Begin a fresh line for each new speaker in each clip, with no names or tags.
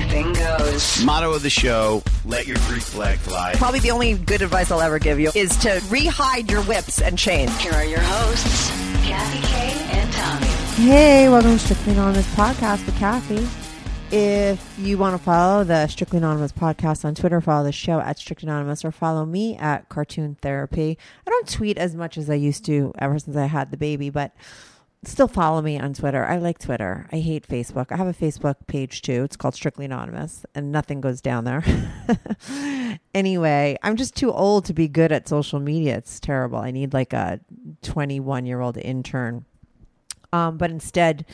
anything goes.
Motto of the show: Let your freak flag fly.
Probably the only good advice I'll ever give you is to rehide your whips and chains.
Here are your hosts, Kathy Kay and Tommy.
Hey, welcome to Strictly Anonymous podcast with Kathy. If you want to follow the Strictly Anonymous podcast on Twitter, follow the show at Strictly Anonymous or follow me at Cartoon Therapy. I don't tweet as much as I used to ever since I had the baby, but still follow me on Twitter. I like Twitter. I hate Facebook. I have a Facebook page too. It's called Strictly Anonymous, and nothing goes down there. anyway, I'm just too old to be good at social media. It's terrible. I need like a 21 year old intern. Um, but instead,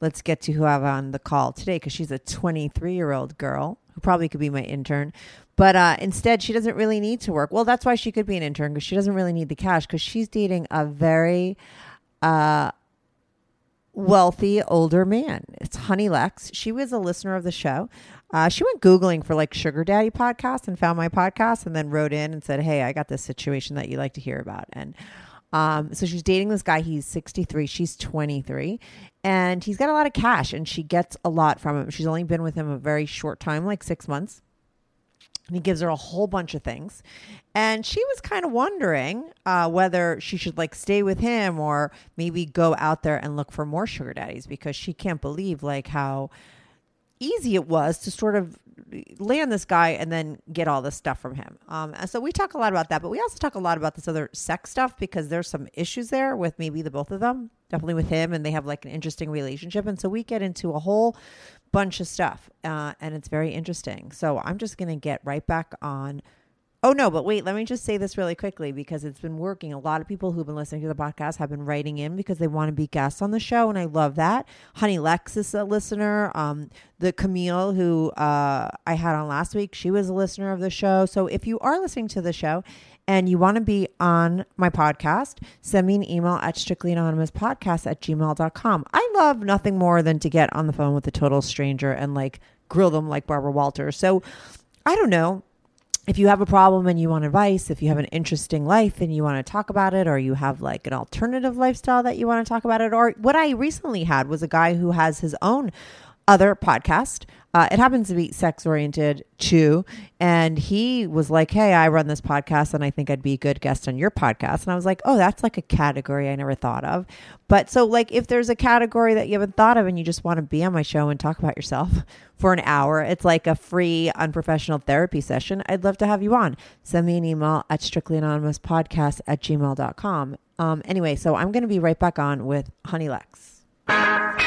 let's get to who I have on the call today because she's a 23 year old girl who probably could be my intern. But uh, instead, she doesn't really need to work. Well, that's why she could be an intern because she doesn't really need the cash because she's dating a very uh, wealthy older man. It's Honey Lexx. She was a listener of the show. Uh, she went Googling for like Sugar Daddy podcast and found my podcast and then wrote in and said, Hey, I got this situation that you'd like to hear about. And um, so she's dating this guy. He's 63. She's 23. And he's got a lot of cash and she gets a lot from him. She's only been with him a very short time, like six months. And he gives her a whole bunch of things. And she was kind of wondering uh, whether she should like stay with him or maybe go out there and look for more sugar daddies because she can't believe like how easy it was to sort of land this guy and then get all this stuff from him. Um, and so we talk a lot about that, but we also talk a lot about this other sex stuff because there's some issues there with maybe the both of them, definitely with him, and they have like an interesting relationship. And so we get into a whole bunch of stuff, uh, and it's very interesting. So I'm just going to get right back on. Oh no, but wait, let me just say this really quickly because it's been working. A lot of people who've been listening to the podcast have been writing in because they want to be guests on the show, and I love that. Honey Lexx is a listener. Um, the Camille who uh, I had on last week, she was a listener of the show. So if you are listening to the show and you want to be on my podcast, send me an email at strictlyanonymouspodcast at gmail.com. I love nothing more than to get on the phone with a total stranger and like grill them like Barbara Walters. So I don't know if you have a problem and you want advice, if you have an interesting life and you want to talk about it, or you have like an alternative lifestyle that you want to talk about it, or what I recently had was a guy who has his own other podcast. Uh, it happens to be sex oriented too. And he was like, Hey, I run this podcast and I think I'd be a good guest on your podcast. And I was like, Oh, that's like a category I never thought of. But so, like, if there's a category that you haven't thought of and you just want to be on my show and talk about yourself for an hour, it's like a free, unprofessional therapy session. I'd love to have you on. Send me an email at strictlyanonymouspodcast at gmail.com. Um, anyway, so I'm going to be right back on with Honey Lexx.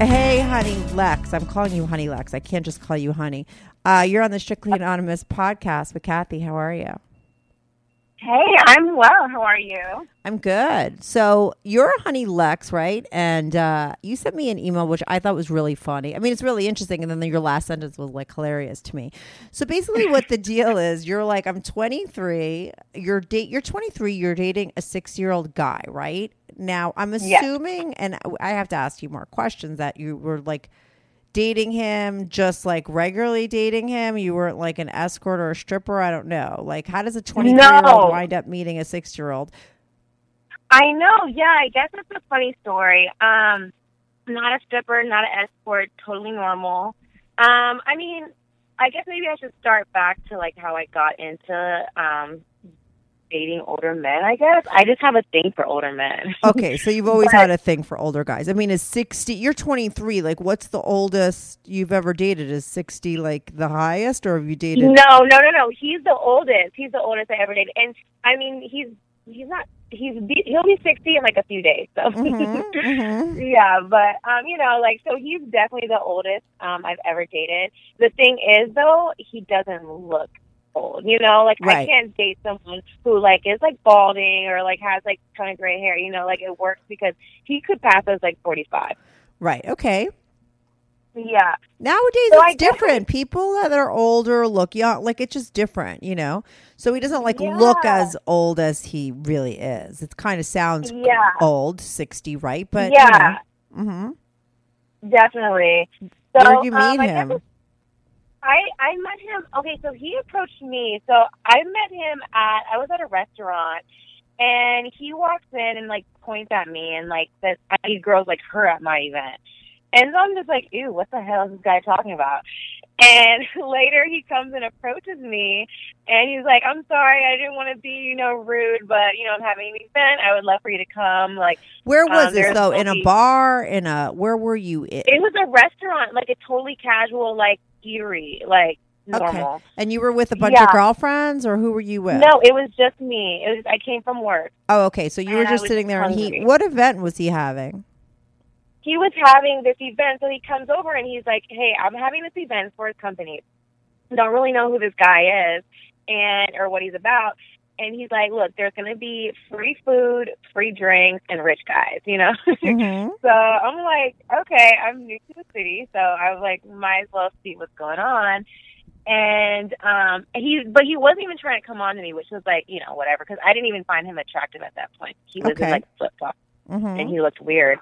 Hey, Honey Lexx. I'm calling you Honey Lexx. I can't just call you Honey. Uh, you're on the Strictly Anonymous podcast with Kathy. How are you?
Hey, I'm well. How are you?
I'm good. So you're Honey Lexx, right? And uh, you sent me an email, which I thought was really funny. I mean, it's really interesting. And then your last sentence was like hilarious to me. So basically, what the deal is, you're like, I'm 23. You're date. You're 23. You're dating a six year old guy, right? Now, I'm assuming, and I have to ask you more questions, that you were like dating him, just like regularly dating him. You weren't like an escort or a stripper. I don't know. Like, how does a 23 year old wind up meeting a six year old?
I know. Yeah, I guess it's a funny story. Um, not a stripper, not an escort, totally normal. Um, I mean, I guess maybe I should start back to like how I got into um dating older men. I guess I just have a thing for older men.
Okay, so you've always
But-
had a thing for older guys. I mean, is 60, you're 23. Like, what's the oldest you've ever dated? Is 60 like the highest, or have you dated?
No, no, no, no. He's the oldest. He's the oldest I ever dated, and I mean, he's he's not he's be, he'll be 60 in like a few days. So
Mhm, mhm.
yeah, but um you know, like so he's definitely the oldest um I've ever dated. The thing is though, he doesn't look old. You know, like I can't date someone who like is like balding or like has like kind of gray hair, you know, like it works because he could pass as like 45.
Right. Okay.
Yeah.
Nowadays
So
it's different. People that are older look young. Like it's just different, you know. So he doesn't like look as old as he really is. It kind of sounds
Yeah.
old, sixty, right? But
yeah,
You know, mhm.
definitely. So
Where'd you meet
um, I guess
him?
I I met him. Okay, so he approached me. So I met him at I was at a restaurant, and he walks in and like points at me and like says, "I need girls like her at my event." And so I'm just like, "Ew, what the hell is this guy talking about?" And later he comes and approaches me, and he's like, "I'm sorry, I didn't want to be you know rude, but you know I'm having an event. I would love for you to come." Like
Where was
um,
this though? In a bar? In a where were you? In?
it was a restaurant, like a totally casual, like eatery, like normal.
And you were with a bunch
Yeah.
of girlfriends, or who were you with?
No, it was just me. It was I came from work.
Oh, okay. So you were just sitting there, and he. What event was he having?
He was having this event, so he comes over and he's like, "Hey, I'm having this event for his company. Don't really know who this guy is and or what he's about." And he's like, "Look, there's going to be free food, free drinks, and rich guys. You know."
hmm
so I'm like, "Okay, I'm new to the city, so I was like, might as well see what's going on." And um he, but he wasn't even trying to come on to me, which was like, you know, whatever, because I didn't even find him attractive at that point. He was
Okay.
in like flip flops.
hmm
and he looked weird.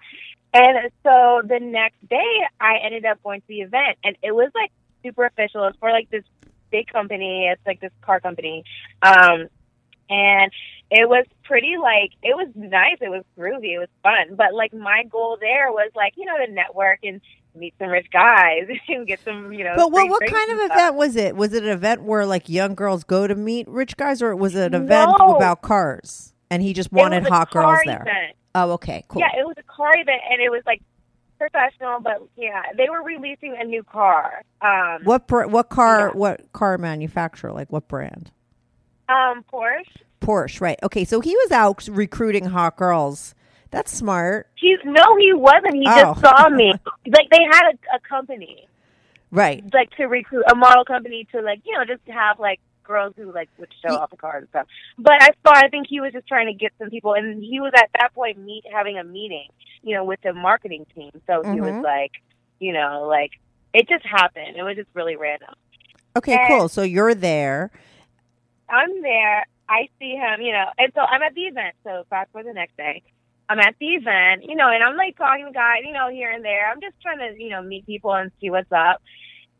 And so the next day, I ended up going to the event, and it was like super official. It's for like this big company. It's like this car company, um, and it was pretty like it was nice. It was groovy. It was fun. But like my goal there was like you know to network and meet some rich guys and get some you know.
But what what kind of
stuff.
event was it? Was it an event where like young girls go to meet rich guys, or was it an event
No.
about cars? And he just wanted hot girls
car
there.
event.
Oh, okay, cool.
Yeah, it was a car event, and it was like professional. But yeah, they were releasing a new car. Um,
What br- what car
Yeah.
what car manufacturer? Like what brand?
Um, Porsche.
Porsche, right? Okay, so he was out recruiting hot girls. That's smart,
He's no, he wasn't. He
Oh.
just saw me. Like they had a, a company,
right?
like to recruit a model company to like you know just have like girls who like would show off the cars and stuff. But I thought I think he was just trying to get some people, and he was at that point meet having a meeting, you know, with the marketing team. So he
Mhm.
was like, you know, like it just happened. It was just really random.
Okay,
And-
cool. So you're there.
I'm there. I see him, you know, and so I'm at the event. So fast for the next day. I'm at the event, you know, and I'm like talking to guys, you know, here and there. I'm just trying to, you know, meet people and see what's up.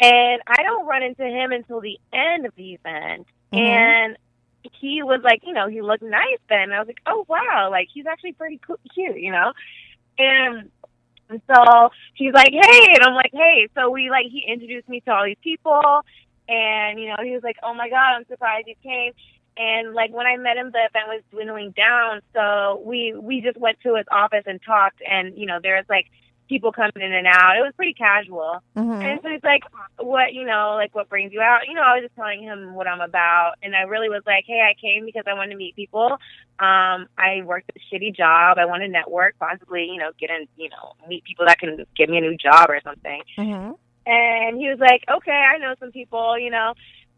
And I don't run into him until the end of the event.
Mhm.
And he was like, you know, he looked nice then. And I was like, oh, wow, like he's actually pretty cu- cute, you know? And and so he's like, hey, and I'm like, hey. So we like he introduced me to all these people, and you know he was like, oh my god, I'm surprised you came. And like when I met him, the event was dwindling down, so we we just went to his office and talked, and you know there was like people coming in and out. It was pretty casual.
Mhm.
And so he's like, what, you know, like what brings you out? You know, I was just telling him what I'm about. And I really was like, hey, I came because I wanted to meet people. Um, I worked a shitty job. I want to network, possibly, you know, get in, you know, meet people that can give me a new job or something.
Mhm.
And he was like, okay, I know some people, you know.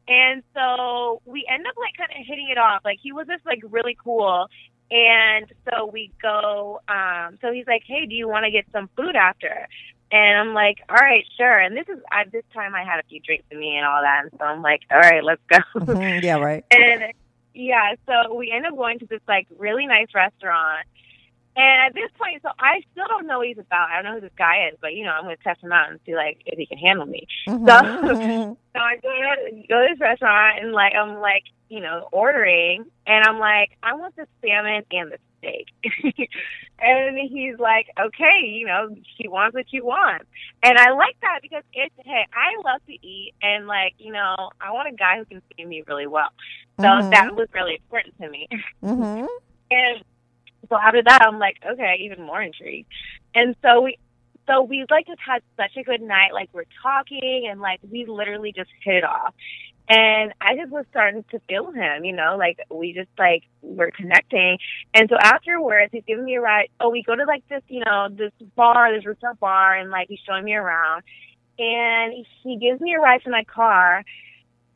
And so we end up like kind of hitting it off. Like he was just like really cool. And so we go, um, so he's like, hey, do you want to get some food after? And I'm like, all right, sure. And this is, at this time I had a few drinks in me and all that. And so I'm like, all right, let's go.
Mhm. Yeah, right.
And yeah, so we end up going to this like really nice restaurant. And at this point, so I still don't know what he's about. I don't know who this guy is, but you know, I'm going to test him out and see like if he can handle me.
Mhm.
So I go to, go to this restaurant and like I'm like you know ordering, and I'm like I want the salmon and the steak, and he's like okay, you know she wants what you want, and I like that because it's hey I love to eat and like you know I want a guy who can feed me really well, so
Mhm.
that was really important to me.
Mhm.
And so after that, I'm like, okay, even more intrigued. And so we, so we like just had such a good night. Like we're talking and like we literally just hit it off. And I just was starting to feel him, you know, like we just like were connecting. And so afterwards, he's giving me a ride. Oh, we go to like this, you know, this bar, this rooftop bar, and like he's showing me around. And he gives me a ride to my car.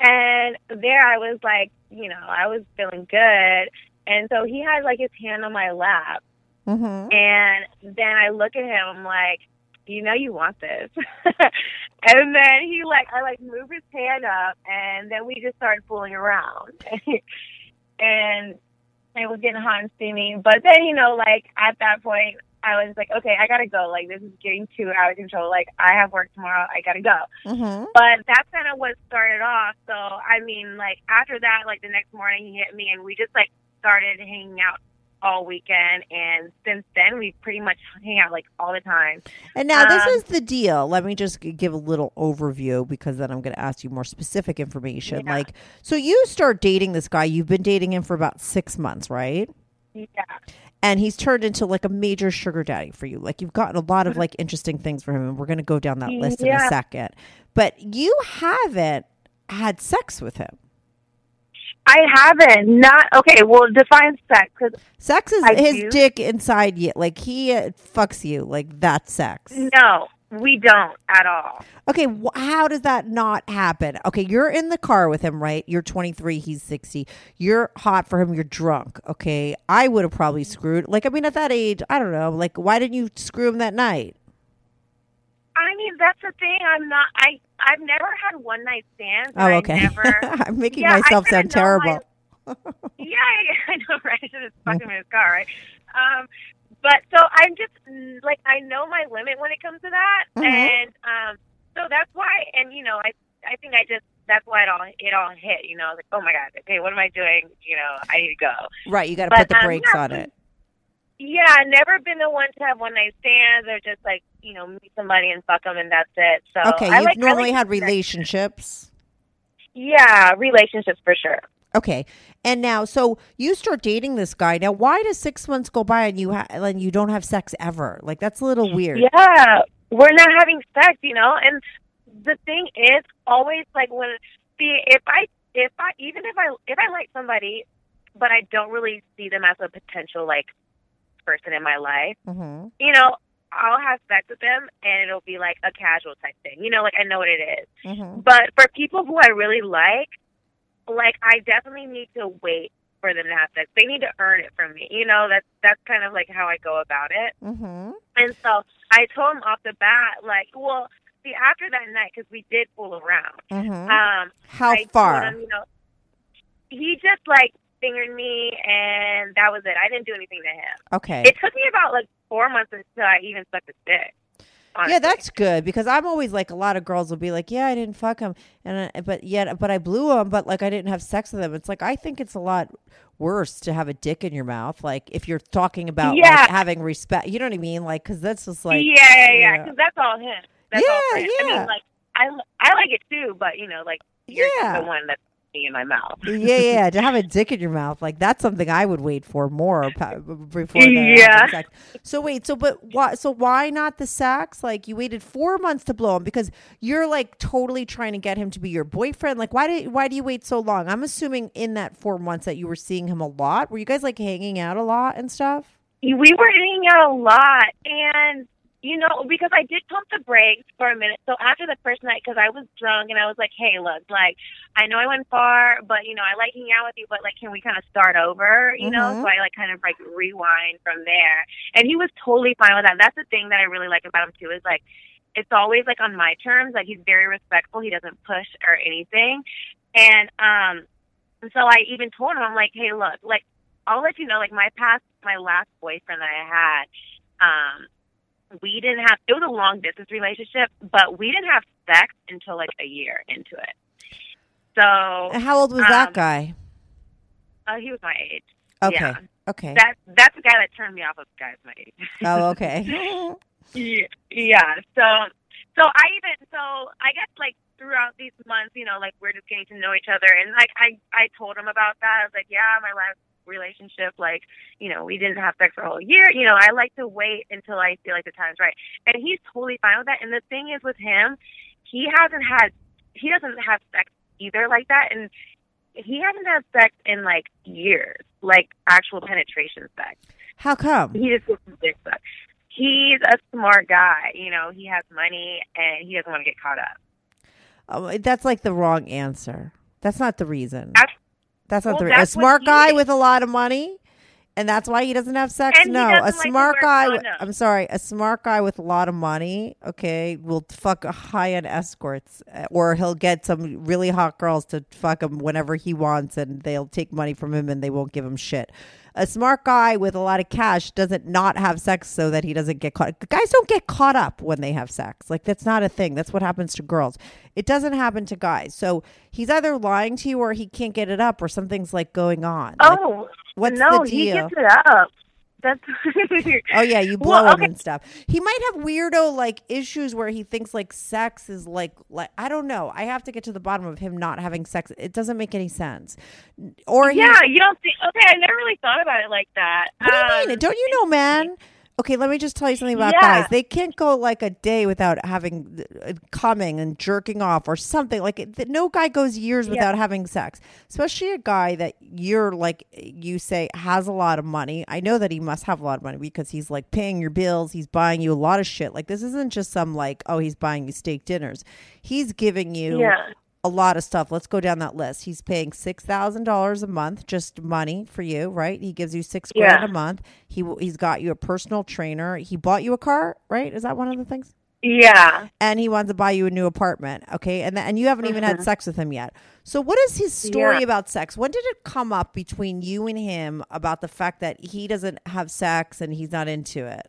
And there I was like, you know, I was feeling good. And so he had like his hand on my lap.
Mm-hmm.
And then I look at him, I'm like, you know you want this. and then he like I like move his hand up and then we just started fooling around. and it was getting hot and steamy. But then, you know, like at that point I was like, okay, I gotta go. Like this is getting too out of control. Like I have work tomorrow. I gotta go.
Mm-hmm.
But that's kind of what started off. So I mean, like after that, like the next morning he hit me and we just like started hanging out all weekend and since then we pretty much hang out like all the time.
And now this
Um,
is the deal. Let me just give a little overview because then I'm going to ask you more specific information.
Yeah.
Like, so you start dating this guy. You've been dating him for about six months, right?
Yeah.
And he's turned into like a major sugar daddy for you. Like you've gotten a lot of like interesting things for him, and we're going to go down that list in a second. But you haven't had sex with him.
I haven't. Not okay. Well, define sex because
Sex is
I
his
do.
dick inside you. Like he uh, fucks you. Like that's sex.
no, we don't at all.
Okay, wh- how does that not happen? Okay, you're in the car with him, right? You're 23, he's 60. You're hot for him, you're drunk. Okay, I would have probably screwed. Like, I mean, at that age, I don't know. Like, why didn't you screw him that night?
I mean, that's the thing. I'm not. I I've never had one night stands.
Oh, okay.
never.
I'm making
Yeah,
myself sound terrible.
yeah, I, know, right? I should have stuck him in his car, right? Um, but so I'm just mm, like I know my limit when it comes to that,
Mhm.
and um, so that's why. And you know, I I think I just that's why it all it all hit. You know, like, oh my god, okay, what am I doing? You know, I need to go.
Right, you got to put the
um,
brakes
yeah,
on it.
Yeah, I've never been the one to have one night stands or just like you know meet somebody and fuck them and that's it. So
Okay,
I
you've
like,
normally
like-
had relationships.
Yeah, relationships for sure.
Okay, and now, so you start dating this guy. Now, why does six months go by and you ha- and you don't have sex ever? Like, that's a little weird.
Yeah, we're not having sex, you know. And the thing is, always like when see if I if I even if I if I like somebody, but I don't really see them as a potential like person in my life,
hmm
you know. I'll have sex with them and it'll be like a casual type thing. You know, like I know what it is.
hmm
But for people who I really like, like I definitely need to wait for them to have sex. They need to earn it from me. You know, that's that's kind of like how I go about it.
hmm
And so I told him off the bat, like, well, see, after that night, because we did fool around.
hmm
Um,
How
I
far?
Him, you know, he just like fingered me, and that was it. I didn't do anything to him.
okay.
It took me about like four months until I even sucked his dick.
Yeah, that's good because I'm always like a lot of girls will be like, "Yeah, I didn't fuck him," and I, but yet, but I blew him, but like I didn't have sex with him. It's like I think it's a lot worse to have a dick in your mouth. Like if you're talking about like,
Yeah.
having respect, you know what I mean? Like because that's just like
yeah, yeah, yeah.
yeah.
Because that's all him. That's all
Yeah,
for him. I
yeah.
mean, like I, I like it too, but you know, like you're
Yeah.
the one that's in my mouth.
yeah, yeah, to have a dick in your mouth, like that's something I would wait for more before the
Yeah.
sex. So wait, so but why? So why not the sex? Like you waited four months to blow him because you're like totally trying to get him to be your boyfriend. Like why did why do you wait so long? I'm assuming in that four months that you were seeing him a lot. Were you guys like hanging out a lot and stuff?
we were hanging out a lot and you know because i did pump the brakes for a minute. So after the first night because i was drunk and i was like hey look like i know i went far but you know i like hanging out with you but like can we kind of start over? You know
Mhm.
so i like kind of like rewind from there. And he was totally fine with that. That's the thing that i really like about him too is like it's always like on my terms like he's very respectful. He doesn't push or anything. And um and so i even told him i'm like hey look like I'll let you know, like my past, my last boyfriend that I had, um, we didn't have, it was a long distance relationship, but we didn't have sex until like a year into it. So,
how old was that
Um,
guy?
uh, he was my age.
Okay,
yeah.
okay.
That, that's the guy that turned me off of guys my age.
oh, okay.
Yeah, yeah. So, so I even so I guess like throughout these months, you know, like we're just getting to know each other, and like I I told him about that. I was like, yeah, my last relationship, like you know, we didn't have sex for a whole year. You know, I like to wait until I feel like the time's right, and he's totally fine with that. And the thing is with him, he hasn't had he doesn't have sex either like that. And he hasn't had sex in like years, like actual penetration sex.
How come?
He just gets dick sucked. He's a smart guy. You know, he has money and he doesn't want to get caught up.
Oh, that's like the wrong answer. That's not the reason.
That's
not
Well,
the reason. A
that's what
smart guy with a lot of money, and that's why he doesn't have sex.
And
no, a
doesn't like
smart guy. I'm sorry, a smart guy with a lot of money. Okay, will fuck high end escorts, uh, or he'll get some really hot girls to fuck him whenever he wants, and they'll take money from him and they won't give him shit. A smart guy with a lot of cash doesn't not have sex so that he doesn't get caught. Guys don't get caught up when they have sex. Like that's not a thing. That's what happens to girls. It doesn't happen to guys. So he's either lying to you or he can't get it up or something's like going on. Like,
oh,
what's
no,
the
he
deal?
gets it up. That's
Oh yeah, you blow
Well,
him and stuff. He might have weirdo like issues where he thinks like sex is like like I don't know. I have to get to the bottom of him not having sex. It doesn't make any sense. Or he,
Yeah, you don't think? Okay, I never really thought about it like that.
What do you
Um,
mean? Don't you know, man? Okay, let me just tell you something about
Yeah.
guys. They can't go like a day without having uh, coming and jerking off or something. Like it- no guy goes years without having sex, especially a guy that you're like you say has a lot of money. I know that he must have a lot of money because he's like paying your bills. He's buying you a lot of shit. Like this isn't just some like oh he's buying you steak dinners. He's giving you
Yeah.
A lot of stuff. Let's go down that list. He's paying six thousand dollars a month, just money for you, right? He gives you six grand a month. He he's got you a personal trainer. He bought you a car, right? Is that one of the things?
Yeah.
And he wants to buy you a new apartment, okay? And th- and you haven't even had sex with him yet. So what is his story
Mm-hmm. Yeah.
about sex? When did it come up between you and him about the fact that he doesn't have sex and he's not into it?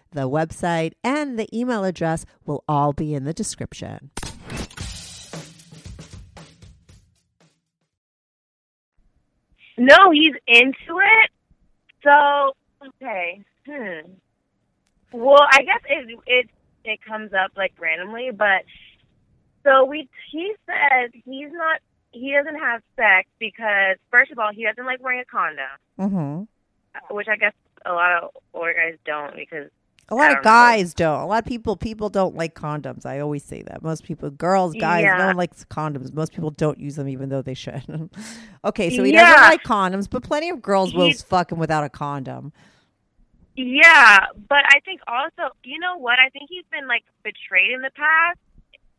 the website and the email address will all be in the description
No, he's into it. So okay. Hmm. Well, I guess it it it comes up like randomly, but so we he says he's not he doesn't have sex because first of all he doesn't like wearing a condom,
mm-hmm.
which I guess a lot of older guys don't because
A lot of guys don't. A lot of people people don't like condoms. I always say that. Most people, girls, guys, no one likes condoms. Most people don't use them, even though they should. okay, so he
Yeah.
doesn't like condoms, but plenty of girls will
He-
fuck him without a condom.
Yeah, but I think also, you know what? I think he's been like betrayed in the past.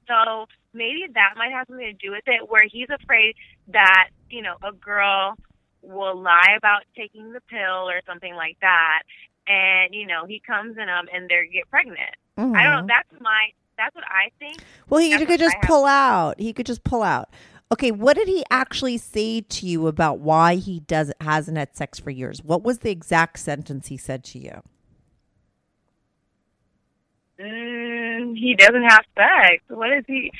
So maybe that might have something to do with it, where he's afraid that, you know, a girl will lie about taking the pill or something like that. And, you know, he comes in them and they get pregnant. I don't know.
Mhm.
That's my, that's what I think.
Well, he
That's
could just pull out. He could just pull out. Okay, what did he actually say to you about why he does hasn't had sex for years? What was the exact sentence he said to you?
Mm, he doesn't have sex. What is he?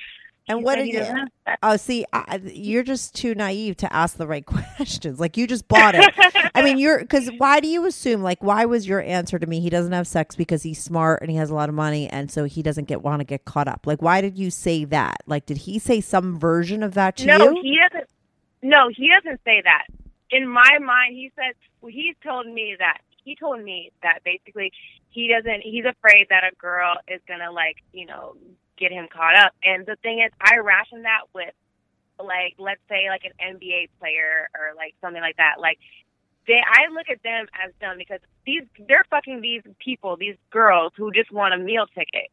And what did you?
doesn't have sex.
Oh, see, I, you're just too naive to ask the right questions. Like you just bought it. I mean, you're because why do you assume? Like, why was your answer to me? He doesn't have sex because he's smart and he has a lot of money, and so he doesn't get want to get caught up. Like, why did you say that? Like, did he say some version of that to
no,
you?
he doesn't. No, he doesn't say that. In my mind, he said well, he's told me that he told me that basically he doesn't. He's afraid that a girl is gonna like you know get him caught up. And the thing is, I ration that with like let's say like an NBA player or like something like that. Like they, I look at them as dumb because these they're fucking these people, these girls who just want a meal ticket.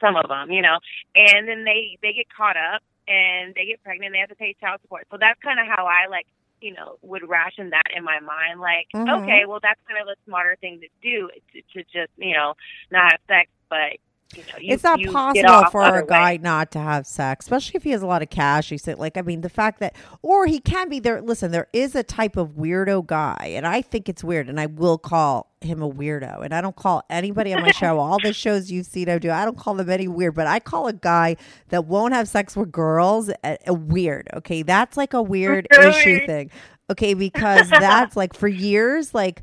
Some of them, you know, and then they they get caught up and they get pregnant. and They have to pay child support. So that's kind of how I like, you know, would ration that in my mind. Like,
Mhm.
okay, well, that's kind of a smarter thing to do to, to just, you know, not have sex, but you know, you,
it's not possible for a guy
ways.
not to have sex, especially if he has a lot of cash. He said, like, I mean, the fact that, or he can be there. Listen, there is a type of weirdo guy, and I think it's weird, and I will call him a weirdo. And I don't call anybody on my show, all the shows you've seen I do, I don't call them any weird, but I call a guy that won't have sex with girls a, a weird. Okay, that's like a weird issue thing. Okay, because that's like for years, like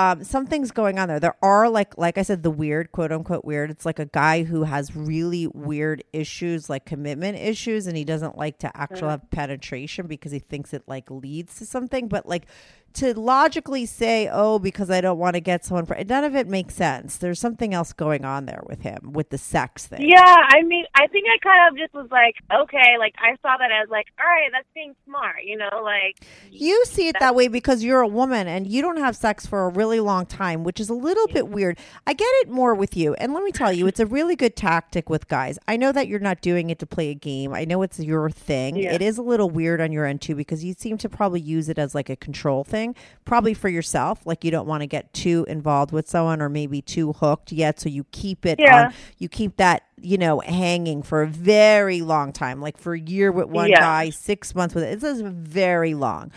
um, something's going on there. There are like, like I said, the weird, quote unquote weird. It's like a guy who has really weird issues, like commitment issues, and he doesn't like to actually have penetration because he thinks it like leads to something. But like to logically say, oh, because I don't want to get someone, for, none of it makes sense. There's something else going on there with him with the sex thing.
Yeah, I mean, I think I kind of just was like, okay, like I saw that as like, all right, that's being smart, you know, like
You see it that way because you're a woman and you don't have sex for a really long time, which is a little bit weird. I get it more with you. And let me tell you, it's a really good tactic with guys. I know that you're not doing it to play a game. I know it's your thing.
Yeah.
It is a little weird on your end too because you seem to probably use it as like a control thing, probably for yourself. Like you don't want to get too involved with someone or maybe too hooked yet. So you keep it
Yeah.
on, you keep that, you know, hanging for a very long time, like for a year with one
Yeah.
guy, six months with it. Is very long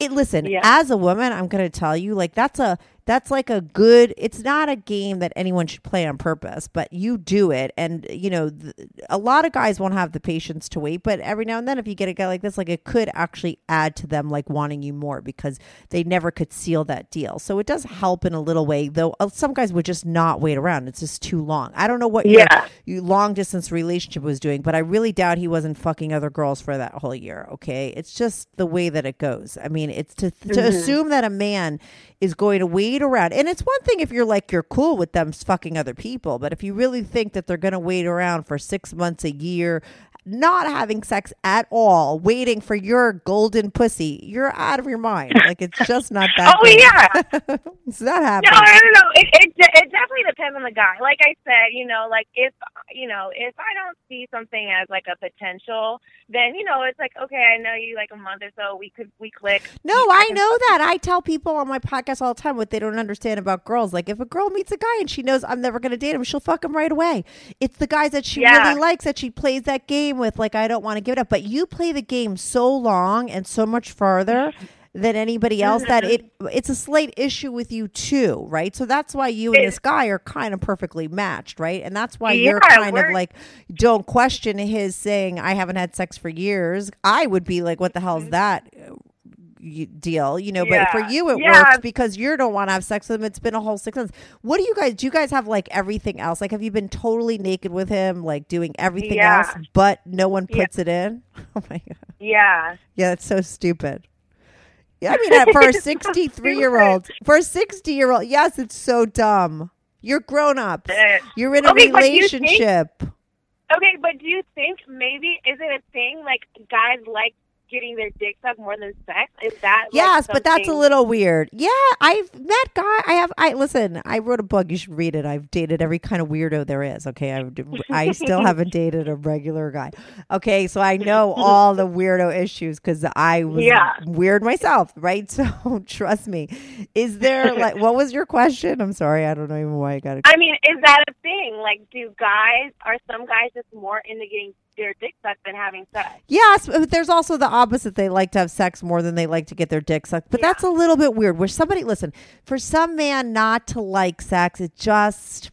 it listen
Yeah.
as a woman i'm going to tell you like that's a that's like a good it's not a game that anyone should play on purpose but you do it. And you know th- a lot of guys won't have the patience to wait but every now and then if you get a guy like this like it could actually add to them like wanting you more because they never could seal that deal. So it does help in a little way though uh, some guys would just not wait around. It's just too long. I don't know what your
Yeah.
your long distance relationship was doing but i really doubt he wasn't fucking other girls for that whole year okay? It's just the way that it goes. I mean it's to to assume that a man is going to wait around. And it's one thing if you're like you're cool with them fucking other people but if you really think that they're going to wait around for six months a year not having sex at all waiting for your golden pussy you're out of your mind like it's just not that
Oh yeah,
it's not
no,
happening
no, no, no. It, it it definitely depends on the guy. Like I said, you know, like if you know, if I don't see something as like a potential, then you know, it's like okay, I know you like a month or so, we could we click.
No, I know that. I tell people on my podcast all the time what they don't understand about girls. Like, if a girl meets a guy and she knows I'm never going to date him, she'll fuck him right away. It's the guys that she
Yeah.
really likes that she plays that game with. Like, I don't want to give it up. But you play the game so long and so much farther than anybody else that mm-hmm. it it's a slight issue with you too, right? So that's why you and this guy are kind of perfectly matched, right? And that's why
Yeah,
you're kind of like don't question his saying I haven't had sex for years. I would be like, what the hell is mm-hmm. that? Deal, you know, but for you it
Yeah.
works because you don't want to have sex with him. It's been a whole six months. What do you guys do? You guys have like everything else? Like, have you been totally naked with him, like doing everything
Yeah.
else, but no one
Yeah.
puts it in? Oh my god,
Yeah.
yeah, it's so stupid. Yeah, I mean, uh, for a sixty-three year old, for a sixty-year-old, yes, it's so dumb. You're grown up.
Uh,
You're in a
Okay,
relationship.
Okay, but do you think maybe is it a thing like guys like getting their dick sucked more than sex? Is that like,
Yes, but that's a little weird. Yeah, I've met guy. I have. I listen. I wrote a book. You should read it. I've dated every kind of weirdo there is. Okay, I I still haven't dated a regular guy. Okay, so I know all the weirdo issues because I was
Yeah.
weird myself. Right. So trust me. Is there like what was your question? I'm sorry. I don't know even why I got it.
I mean, is that a thing? Like, do guys are some guys just more into getting their dick sucked than having sex?
Yes, but uh, there's also the opposite. They like to have sex more than they like to get their dick sucked. But
Yeah.
that's a little bit weird. Where somebody, listen, for some man not to like sex, it just,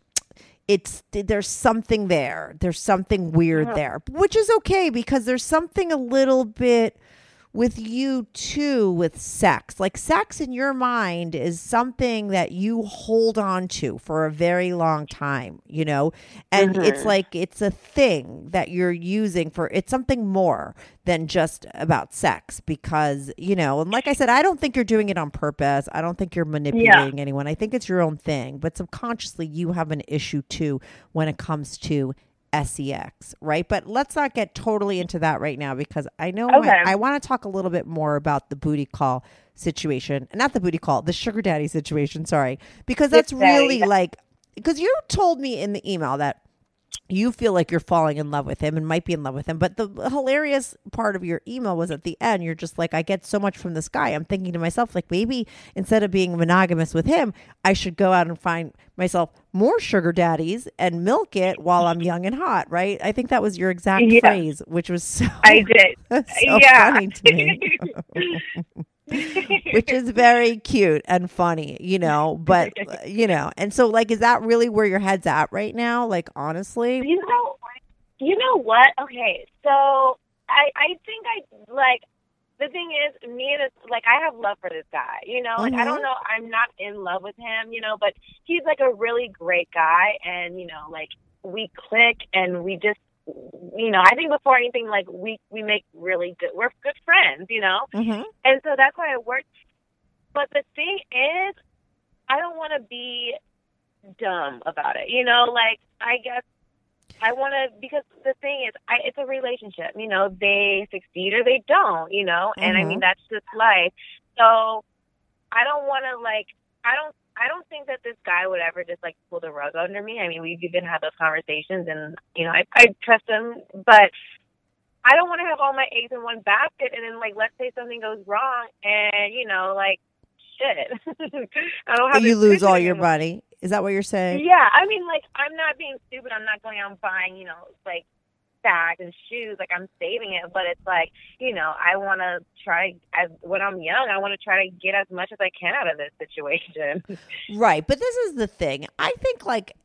it's, there's something there. There's something weird uh-huh. there, which is okay because there's something a little bit with you too with sex. Like sex in your mind is something that you hold on to for a very long time, you know? And mm-hmm. it's like it's a thing that you're using for it's something more than just about sex because, you know, and like I said, I don't think you're doing it on purpose. I don't think you're manipulating anyone. I think it's your own thing, but subconsciously you have an issue too when it comes to sex, right? But let's not get totally into that right now because I know
Okay.
I, I want to talk a little bit more about the booty call situation, not the booty call, the sugar daddy situation. Sorry, because that's
daddy.
really like because you told me in the email that you feel like you're falling in love with him and might be in love with him. But the hilarious part of your email was at the end, you're just like, I get so much from this guy. I'm thinking to myself, like, maybe instead of being monogamous with him, I should go out and find myself more sugar daddies and milk it while I'm young and hot, right? I think that was your exact
Yeah.
phrase, which was so,
I did.
so
yeah.
funny to me. which is very cute and funny, you know. But you know, and so like, is that really where your head's at right now? Like, honestly,
You know, you know what? Okay, so I I think I like the thing is me and this like I have love for this guy. You know, like I
Mhm.
don't know, I'm not in love with him. You know, but he's like a really great guy, and you know, like we click and we just. You know, I think before anything, like we we make really good. We're good friends, you know.
mm-hmm.
And so that's why it works. But the thing is, I don't want to be dumb about it. You know, like I guess I want to because the thing is, I, it's a relationship. You know, they succeed or they don't. You know, and I mean that's just life. So I don't want to like. I don't. I don't think that this guy would ever just like pull the rug under me. I mean, we've even had those conversations, and you know, I, I trust him, but I don't want to have all my eggs in one basket, and then like, let's say something goes wrong, and you know, like, shit, I don't have.
you lose all your money. Is that what you're saying?
Yeah, I mean, like, I'm not being stupid. I'm not going out and buying, you know, like bags and shoes. Like, I'm saving it, but it's like, you know, I want to try. As when I'm young, I want to try to get as much as I can out of this situation.
Right. But this is the thing. I think like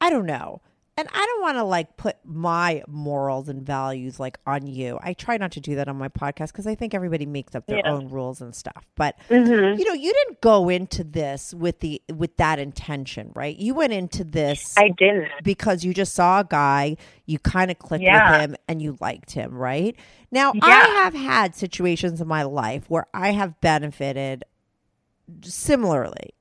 I don't know. And I don't want to like put my morals and values like on you. I try not to do that on my podcast because I think everybody makes up their
Yeah.
own rules and stuff. But
mm-hmm.
you know, you didn't go into this with the with that intention, right? You went into this
I didn't.
because you just saw a guy, you kind of clicked
Yeah.
with him and you liked him, right? Now, I have had situations in my life where I have benefited similarly,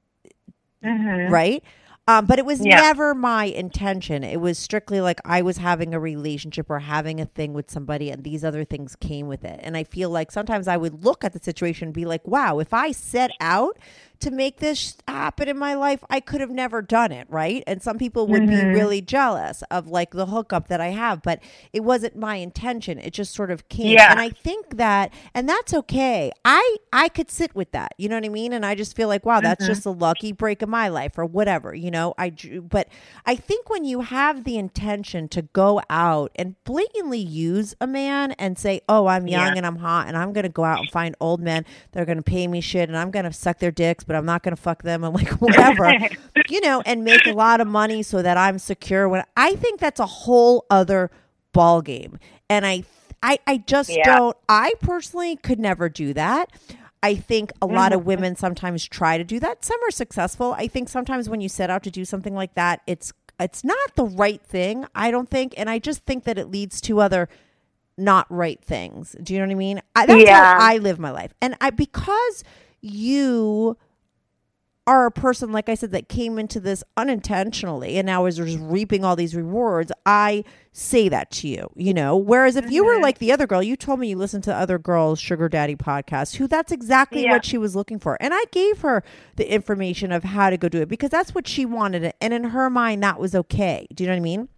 Mm-hmm.
right? Um, but it was
Yeah.
never my intention. It was strictly like I was having a relationship or having a thing with somebody, and these other things came with it. And I feel like sometimes I would look at the situation and be like, wow, if I set out to make this happen in my life, I could have never done it, right? And some people would be mm-hmm. really jealous of like the hookup that I have, but it wasn't my intention. It just sort of came.
Yeah.
And I think that and that's okay. I I could sit with that. You know what I mean? And I just feel like, wow, that's mm-hmm. just a lucky break in my life or whatever, you know. I but I think when you have the intention to go out and blatantly use a man and say, "Oh, I'm young
Yeah.
and I'm hot and I'm going to go out and find old men. They're going to pay me shit and I'm going to suck their dicks, but I'm not going to fuck them and like whatever." you know, and make a lot of money so that I'm secure when I think that's a whole other ball game. And I I I just
Yeah.
don't I personally could never do that. I think a lot of mm-hmm. women sometimes try to do that. Some are successful. I think sometimes when you set out to do something like that, it's it's not the right thing, I don't think, and I just think that it leads to other not right things. Do you know what I mean? I, that's
Yeah.
how I live my life. And I because you are a person, like I said, that came into this unintentionally and now is just reaping all these rewards, I say that to you, you know. Whereas if you were mm-hmm. like the other girl, you told me you listened to other girls' sugar daddy podcast, who that's exactly
Yeah.
what she was looking for. And I gave her the information of how to go do it because that's what she wanted. And in her mind, that was okay. Do you know what I mean?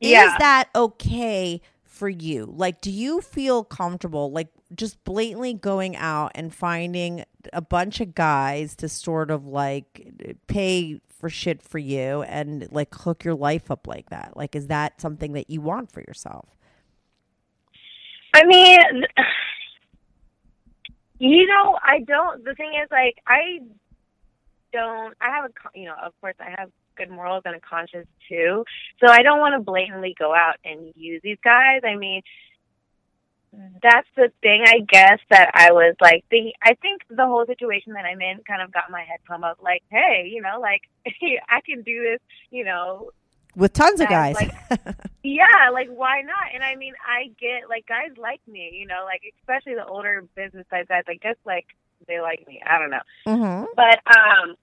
Yeah.
Is that okay for you? Like, do you feel comfortable, like, just blatantly going out and finding a bunch of guys to sort of like pay for shit for you and like hook your life up like that? Like, is that something that you want for yourself?
I mean, you know, I don't. The thing is, like, I don't. I have a, you know, of course, I have good morals and a conscience too. So I don't want to blatantly go out and use these guys. I mean, that's the thing, I guess, that I was like thinking. I think the whole situation that I'm in kind of got my head come up. Like, hey, you know, like I can do this. You know,
With tons of guys.
yeah, like why not? And I mean, I get like guys like me, you know, like especially the older business type guys. I guess like they like me. I don't know,
mm-hmm.
but um,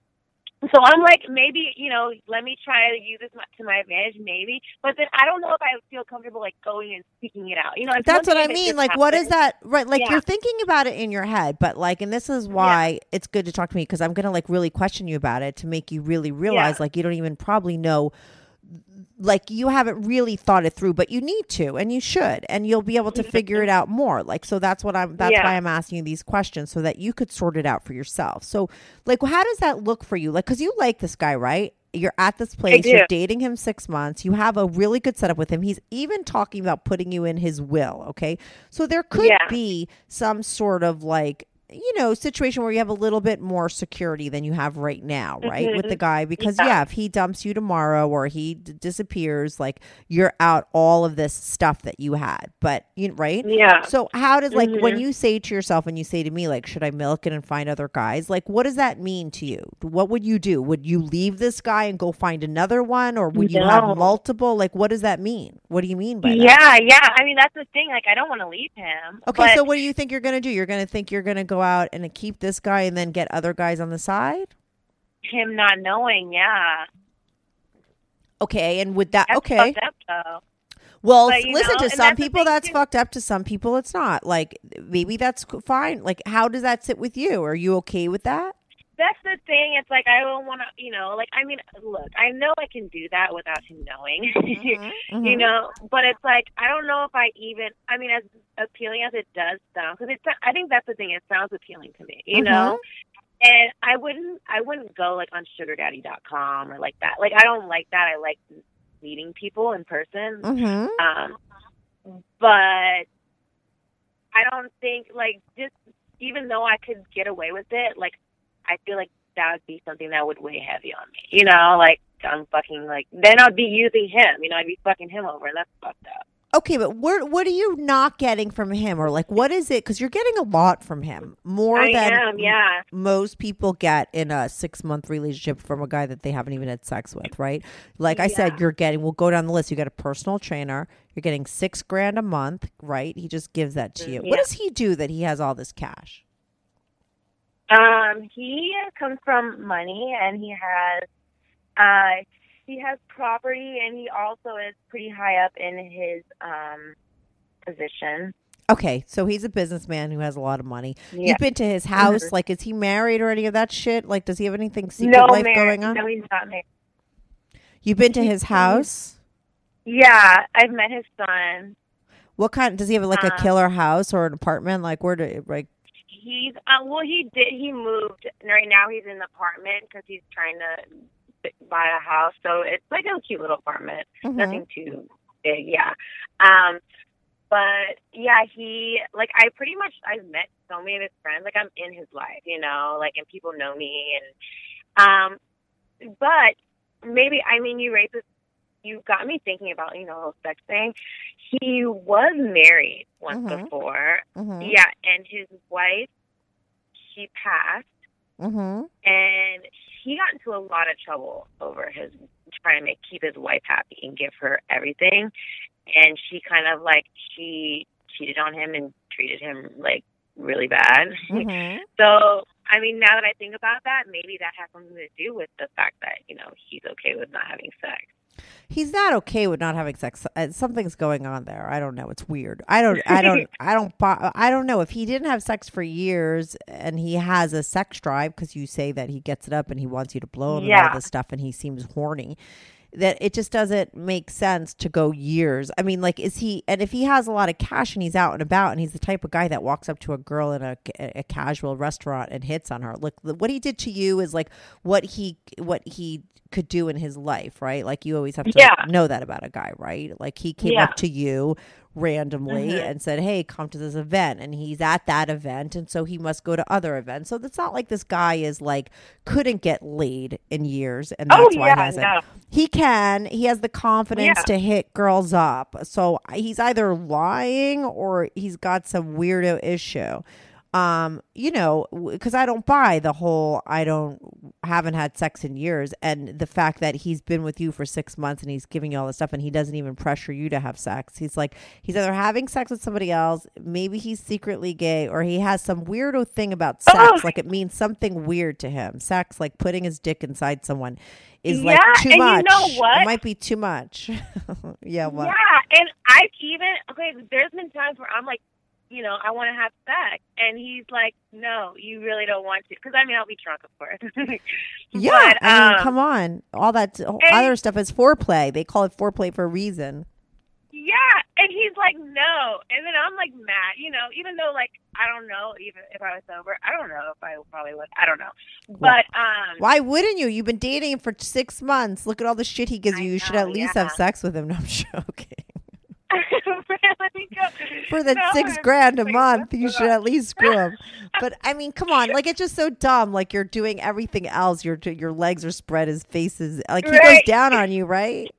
so I'm like maybe you know let me try to use this to my advantage, maybe. But then I don't know if I feel comfortable like going and speaking it out. You know,
That's what I
thing if it
mean. Like, what is that? Right. Like,
Yeah.
you're thinking about it in your head, but like, and this is why it's good to talk to me because I'm going to like really question you about it to make you really realize, like, you don't even probably know like you haven't really thought it through, but you need to and you should and you'll be able to figure it out more. Like so that's what I'm that's
Yeah.
why I'm asking you these questions so that you could sort it out for yourself. So like how does that look for you? Like cuz you like this guy, right? You're at this place, you're dating him 6 months. You have a really good setup with him. He's even talking about putting you in his will, okay? So there could
Yeah.
be some sort of like you know, situation where you have a little bit more security than you have right now, right? With the guy, because yeah.
Mm-hmm. Yeah.
if he dumps you tomorrow or he d- disappears, like you're out all of this stuff that you had. But you right?
Yeah.
So how does like when
Mhm.
you say to yourself and you say to me like, should I milk it and find other guys? Like, what does that mean to you? What would you do? Would you leave this guy and go find another one, or would you have multiple? Like, what does that mean? What do you mean by that?
Yeah, yeah. I mean, that's the thing. Like, I don't want to leave him.
Okay,
but
so what do you think you're going to do? You're going to think you're going to go out and keep this guy and then get other guys on the side?
him not knowing, yeah.
Okay, and with that,
That's
okay.
fucked up, though.
Well,
But,
listen
know,
to some people that's
too.
fucked up. To some people, it's not. Like maybe that's fine. Like, how does that sit with you? Are you okay with that?
That's the thing. It's like I don't want to, you know, like I mean, look, I know I can do that without him knowing,
Mm-hmm.
you know. But it's like I don't know if I even. I mean, as appealing as it does sound, because it's. I think that's the thing. It sounds appealing to me, you know. And I wouldn't. I wouldn't go like on SugarDaddy.com or like that. Like I don't like that. I like meeting people in person.
Mm-hmm.
Um, but I don't think like just even though I could get away with it, like I feel like that would be something that would weigh heavy on me. You know, like I'm fucking like then I'd be using him. You know, I'd be fucking him over, and that's fucked up.
Okay, but what what are you not getting from him, or like what is it? Because you're getting a lot from him, more
I
than
am, yeah.
most people get in a six month relationship from a guy that they haven't even had sex with, right? Like I said, you're getting. We'll go down the list. You get a personal trainer. You're getting six grand a month, right? He just gives that to you. What
Mm,
does he do that he has all this cash?
Um, he comes from money, and he has, uh, he has property, and he also is pretty high up in his um position.
Okay, so he's a businessman who has a lot of money.
Yeah.
You've been to his house.
Mhm.
Like, is he married or any of that shit? Like, does he have anything secret
no
life going on?
No, he's not married.
You've been to his house.
Yeah, I've met his son.
What kind? Does he have like a
Uh,
killer house or an apartment? Like, where do like?
He's uh, well, he did. He moved. Right now, he's in an apartment because he's trying to buy a house. So it's like a cute little apartment.
Mhm.
Nothing too big. Yeah. Um, but yeah, he like I pretty much I've met so many of his friends. Like I'm in his life, you know. Like and people know me and um, but maybe I mean you raised this. You got me thinking about you know the whole sex thing. He was married once
Mhm.
before.
Mhm.
Yeah, and his wife, she passed,
Mhm.
and he got into a lot of trouble over his trying to make keep his wife happy and give her everything, and she kind of like she cheated on him and treated him like really bad.
Mhm.
So, I mean, now that I think about that, maybe that has something to do with the fact that you know he's okay with not having sex.
He's not okay with not having sex. Uh, Something's going on there. I don't know. It's weird. I don't. I don't. I don't. I don't know if he didn't have sex for years and he has a sex drive because you say that he gets it up and he wants you to blow him and all this stuff and he seems horny. That it just doesn't make sense to go years. I mean, like, is he? And if he has a lot of cash and he's out and about and he's the type of guy that walks up to a girl in a, a casual restaurant and hits on her, look, what he did to you is like what he what he could do in his life, right? Like you always have to
Yeah.
know that about a guy, right? Like he came
Yeah.
up to you randomly
Mhm.
and said, "Hey, come to this event," and he's at that event, and so he must go to other events. So it's not like this guy is like couldn't get laid in years, and that's
Oh,
why
yeah,
he hasn't.
no.
He can. He has the confidence
Yeah.
to hit girls up. So he's either lying or he's got some weirdo issue. Um, you know, because I don't buy the whole I don't haven't had sex in years, and the fact that he's been with you for six months and he's giving you all this stuff, and he doesn't even pressure you to have sex. He's like he's either having sex with somebody else, maybe he's secretly gay, or he has some weirdo thing about sex,
Oh.
like it means something weird to him. Sex, like putting his dick inside someone, is like too
and you
much.
know what?
It might be too much. yeah. What?
Yeah, and I've even okay. There's been times where I'm like, you know, I want to have sex. And he's like, no, you really don't want to. Because, I mean, I'll be drunk, of course.
Yeah,
But,
I mean,
um,
come on. All that other stuff is foreplay. They call it foreplay for a reason.
Yeah, and he's like, no, and then I'm like mad, you know. Even though, like, I don't know, even if I was sober, I don't know if I probably would. I don't know, but um,
Why wouldn't you? You've been dating him for six months. Look at all the shit he gives
I
you. You should at least
yeah.
have sex with him. No, I'm joking.
Let me go.
For that
No,
six grand a month, you should at least screw him. But I mean, come on, like it's just so dumb. Like you're doing everything else. Your your legs are spread. His face is like he goes down on you, right?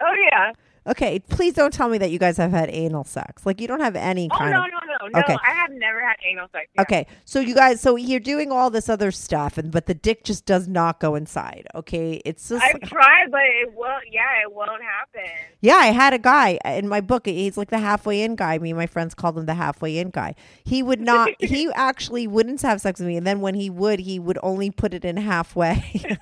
Oh yeah.
Okay, please don't tell me that you guys have had anal sex. Like you don't have any
Oh
kind
no,
of.
no, no.
Okay.
I have never had anal sex. Yeah.
Okay, so you guys, so you're doing all this other stuff, and but the dick just does not go inside. Okay, it's just
I've tried, but it won't. Yeah, it won't happen.
yeah. I had a guy uh, in my book. He's like the halfway in guy. Me and my friends called him the halfway in guy. He would not. he actually wouldn't have sex with me, and then when he would, he would only put it in halfway,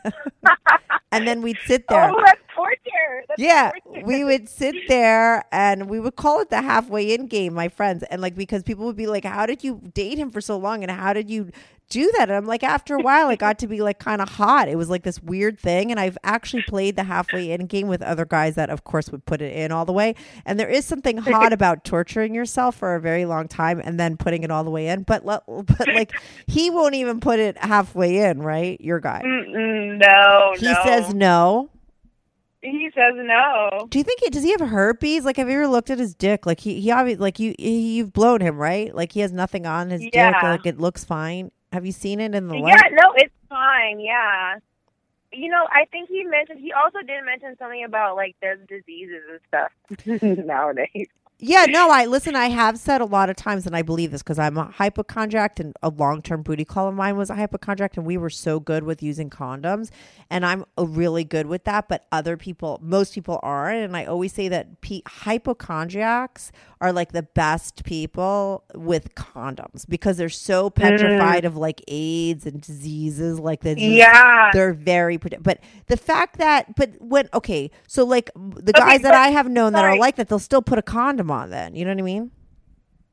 and then we'd sit oh, there.
Oh, that's torture. That's
Yeah,
torture.
we would sit there and we would call it the halfway in game, my friends. And like, because people would be like, How did you date him for so long? And how did you do that? And I'm like, After a while, it got to be like kind of hot. It was like this weird thing. And I've actually played the halfway in game with other guys that, of course, would put it in all the way. And there is something hot about torturing yourself for a very long time and then putting it all the way in. But, but like, he won't even put it halfway in, right? Your guy.
Mm-mm, no,
He
no.
says no.
He says no.
Do you think he does he have herpes? Like, have you ever looked at his dick? Like, he he obviously like you he, you've blown him, right? Like, he has nothing on his dick. Like, it looks fine. Have you seen it in the
Yeah,
light?
no, it's fine. Yeah. You know, I think he mentioned. He also did mention something about like there's diseases and stuff nowadays.
Yeah, no. I listen. I have said a lot of times, and I believe this because I'm a hypochondriac, and a long term booty call of mine was a hypochondriac, and we were so good with using condoms, and I'm really good with that. But other people, most people aren't, and I always say that pe- hypochondriacs are like the best people with condoms because they're so petrified of like AIDS and diseases, like the
Yeah.
they're very but the fact that but when okay so like the
Okay,
guys that i have known that are like that they'll still put a condom on then you know what i mean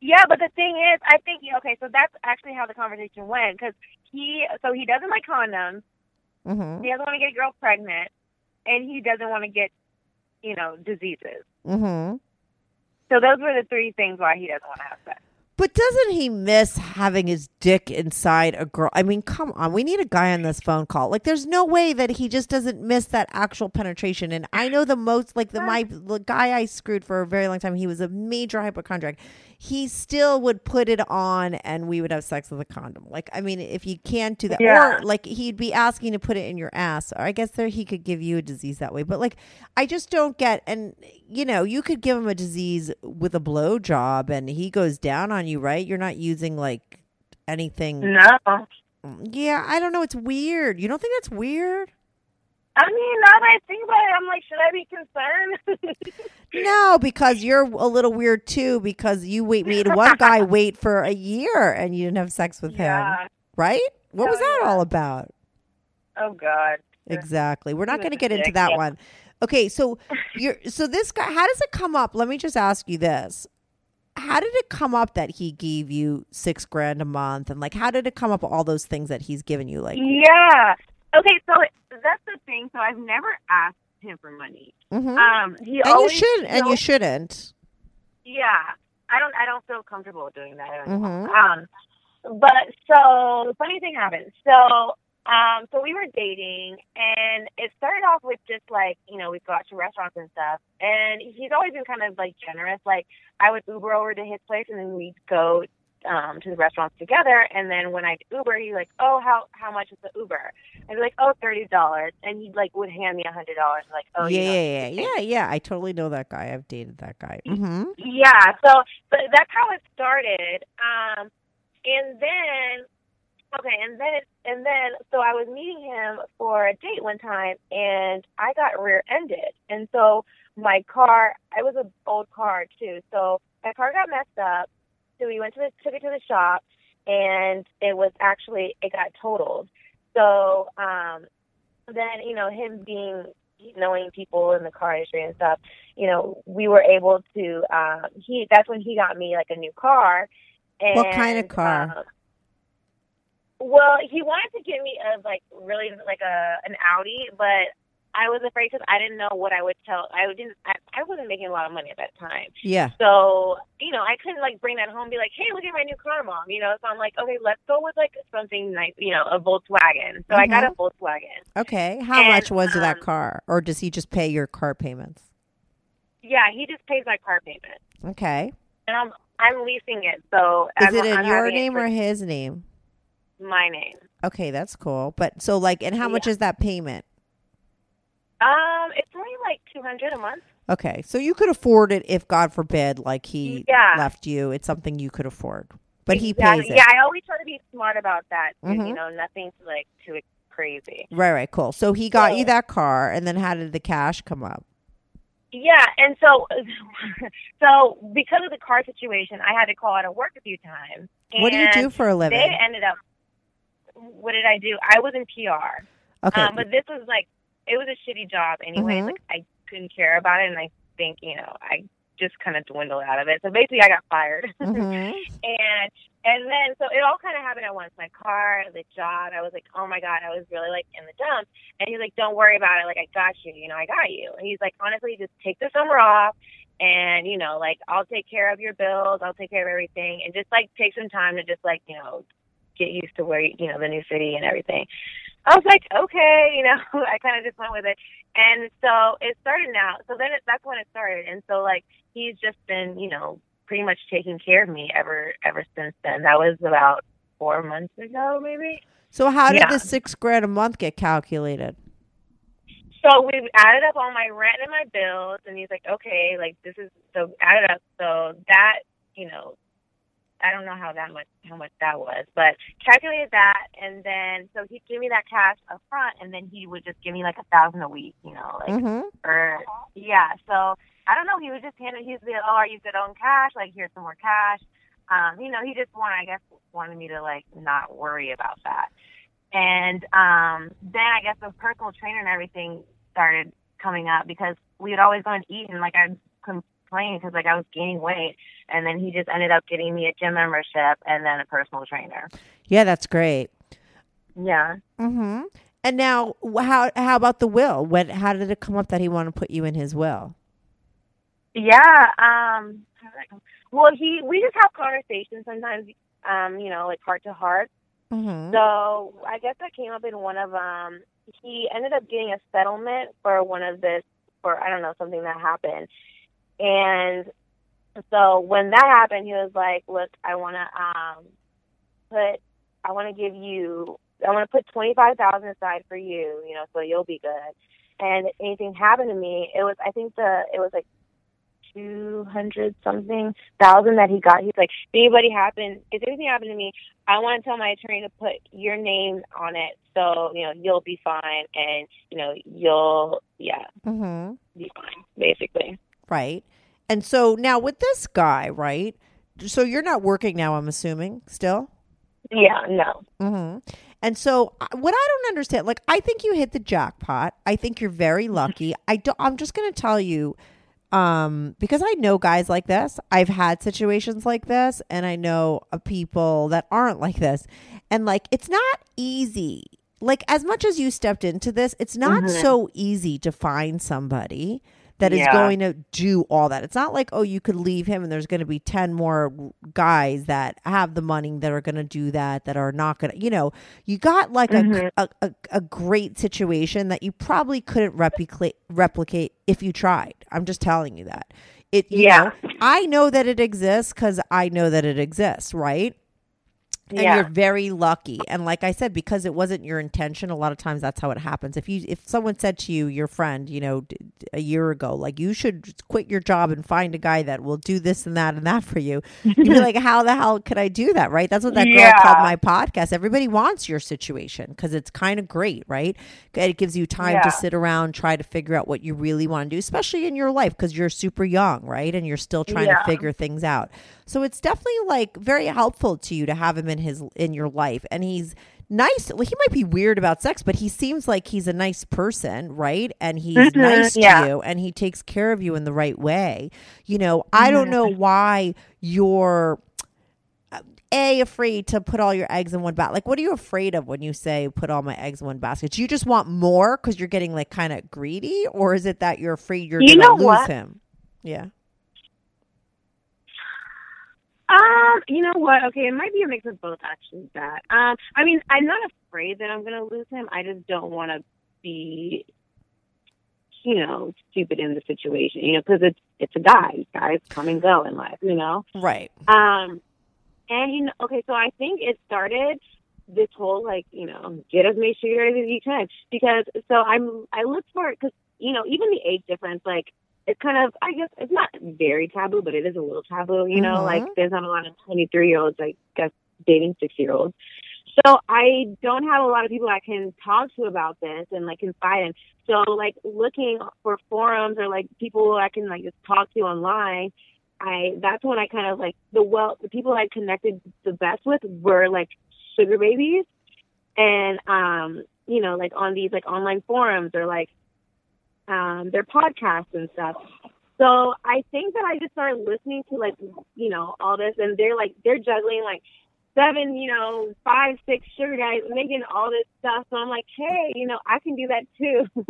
Yeah, but the thing is, I think okay, so that's actually how the conversation went because he, so he doesn't like condoms.
mm-hmm
He doesn't want to get a girl pregnant, and he doesn't want to get, you know, diseases.
mm-hmm
So those were the three things why he doesn't want to have sex.
but doesn't he miss having his dick inside a girl? I mean come on we need a guy on this phone call. Like there's no way that he just doesn't miss that actual penetration. And i know the most like the my the guy i screwed for a very long time he was a major hypochondriac he still would put it on and we would have sex with a condom. Like i mean if you can't do that
Yeah.
or like he'd be asking to put it in your ass. Or i guess there he could give you a disease that way. But like i just don't get and you know you could give him a disease with a blow job and he goes down on you right? You're not using like anything
No.
yeah i don't know. It's weird. You don't think that's weird
I mean, now that I think about it, I'm like, should I be concerned?
no because you're a little weird too because you wait made one guy wait for a year and you didn't have sex with him right what was
Oh,
that
yeah.
all about
Oh God.
Exactly. We're not going to get into that
yeah.
one. Okay, so you're so this guy how does it come up? Let me just ask you this. How did it come up that he gave you 6 grand a month and like how did it come up all those things that he's given you like
Yeah. Okay, so that's the thing. So I've never asked him for money.
Mhm.
Um, he
And you
always
should and you shouldn't.
Yeah, I don't. I don't feel comfortable doing that.
Mhm.
Um, but so funny thing happened. So um, so we were dating, and it started off with just like you know we'd go out to restaurants and stuff. And he's always been kind of like generous. Like I would Uber over to his place, and then we'd go um to the restaurants together. And then when I'd Uber, he's like, "Oh, how how much is the Uber?" I'd be like, "Oh, thirty dollars," and he like would hand me a hundred dollars. Like, "Oh,
yeah, yeah, yeah, yeah, yeah. I totally know that guy. I've dated that guy. Mhm.
Yeah, so but that's how it started. Um, and then okay, and then and then so I was meeting him for a date one time, and I got rear-ended, and so my car, I was an old car too, so my car got messed up. So we went to the took it to the shop, and it was actually it got totaled. So um, then you know him being knowing people in the car industry and stuff, you know, we were able to. Um, he that's when he got me like a new car. And,
What kind of car?
um, well, he wanted to get me a like really like a an Audi, but I was afraid because I didn't know what I would tell. I didn't. I, I wasn't making a lot of money at that time,
Yeah.
so you know I couldn't like bring that home. and Be like, hey, look at my new car, mom. You know, so I'm like, okay, let's go with like something nice. You know, a Volkswagen. So I got a Volkswagen.
Okay. How
And,
much was that
um,
car? Or does he just pay your car payments?
Yeah, he just pays my car payment,
Okay.
and I'm I'm leasing it. So
Is
I'm,
it in
I'm
your name or his name?
my name?
Okay, that's cool. But so like and how much is that payment?
Um, it's only like two hundred a month.
Okay. So you could afford it if God forbid like he
Yeah.
left you. It's something you could afford. But he
Exactly.
pays it.
Yeah, I always try to be smart about that.
Mhm.
You know, nothing like too crazy.
Right, right, cool. So he got you that car and then how did the cash come up?
Yeah, and so, so because of the car situation, I had to call out of work a few times.
What do you do for a living?
They ended up. What did I do? I was in PR.
okay.
Um, but this was like it was a shitty job anyway.
Mhm.
Like I couldn't care about it, and I think you know I just kind of dwindled out of it. So basically, I got fired.
Mhm.
and and then so it all kind of happened at once. My car, the job. I was like, oh my god, I was really like in the dumps. And he's like, don't worry about it. Like I got you. You know, I got you. And he's like, honestly, just take the summer off. And you know, like I'll take care of your bills. I'll take care of everything, and just like take some time to just like you know get used to where you know the new city and everything. I was like, okay, you know, I kind of just went with it, and so it started now. So then it, that's when it started, and so like he's just been, you know, pretty much taking care of me ever ever since then. That was about four months ago, maybe.
So how did
Yeah.
the six grand a month get calculated?
So we added up all my rent and my bills, and he's like, okay, like this is so added up. So that, you know, I don't know how that much how much that was, but calculated that, and then so he'd give me that cash up front, and then he would just give me like a thousand a week, you know, like
Mm-hmm.
or yeah. So I don't know. He would just hand it. He'd be like, "Oh, are you good on cash? Like, here's some more cash." Um, you know, he just wanted, I guess, wanted me to like not worry about that. And um, then I guess the personal trainer and everything started coming up because we would always go and eat, and like I'd complain because like I was gaining weight, and then he just ended up getting me a gym membership and then a personal trainer.
Yeah, that's great.
Yeah.
Mm-hmm. And now, how how about the will? When how did it come up that he wanted to put you in his will?
Yeah. Um. how did I go- Well, he we just have conversations sometimes. Um. You know, like heart to heart.
Mm-hmm.
So I guess that came up in one of um. He ended up getting a settlement for one of this for I don't know something that happened, and so when that happened, he was like, "Look, I want to um put I want to give you I want to put twenty five thousand aside for you, you know, so you'll be good." And if anything happened to me, it was I think the it was like two hundred something thousand that he got. He's like, if anybody happened, if anything happened to me, I want to tell my attorney to put your name on it, so you know you'll be fine, and you know you'll yeah
Mm-hmm.
be fine, basically.
Right. And so now with this guy, right? So you're not working now, I'm assuming, still.
Yeah, no,
Mm-hmm. And so, what I don't understand, like, I think you hit the jackpot. I think you're very lucky. I don't. I'm just going to tell you, um, because I know guys like this. I've had situations like this, and I know uh, people that aren't like this. And like, it's not easy. Like, as much as you stepped into this, it's not so easy to find somebody that is
Yeah.
going to do all that. It's not like, oh, you could leave him and there's going to be 10 more guys that have the money that are going to do that, that are not going to, you know, you got like a, mm-hmm. a, a, a great situation that you probably couldn't replicate, replicate if you tried. I'm just telling you that. It, you
Yeah.
know, I know that it exists because I know that it exists, right? And
Yeah.
you're very lucky. And like i said because it wasn't your intention a lot of times that's how it happens. If you if someone said to you your friend you know a year ago like you should quit your job and find a guy that will do this and that and that for you you'd be like how the hell could i do that? Right? That's what that girl
Yeah.
called my podcast. Everybody wants your situation because it's kind of great right? It gives you time to sit around try to figure out what you really want to do especially in your life because you're super young right? And you're still trying to figure things out. So it's definitely like very helpful to you to have him in his in your life and he's nice. Well, he might be weird about sex, but he seems like he's a nice person, right? And he's
Mhm,
nice to you and he takes care of you in the right way. You know, I don't know why you're uh, a afraid to put all your eggs in one basket. Like, what are you afraid of when you say put all my eggs in one basket? Do you just want more because you're getting like kind of greedy, or is it that you're afraid you're
You
gonna lose
what?
him? Yeah.
Um, you know what? Okay, it might be a mix of both actually. That um, I mean, I'm not afraid that I'm gonna lose him. I just don't want to be, you know, stupid in the situation. You know, because it's it's a guy. Guys come and go in life. You know.
Right.
Um, and you know, okay, so I think it started this whole like you know get as many daddies as you can because so I'm I look for it because you know even the age difference like it's kind of I guess it's not very taboo but it is a little taboo you know
Mhm.
like there's not a lot of 23 year olds I guess dating six year olds so I don't have a lot of people I can talk to about this and like confide in so like looking for forums or like people I can like just talk to online I that's when I kind of like the well the people I connected the best with were like sugar babies and um you know like on these like online forums or like um their podcasts and stuff. So I think that I just started listening to like you know all this and they're like they're juggling like seven, you know, five, six sugar guys making all this stuff. So I'm like, hey, you know, I can do that too.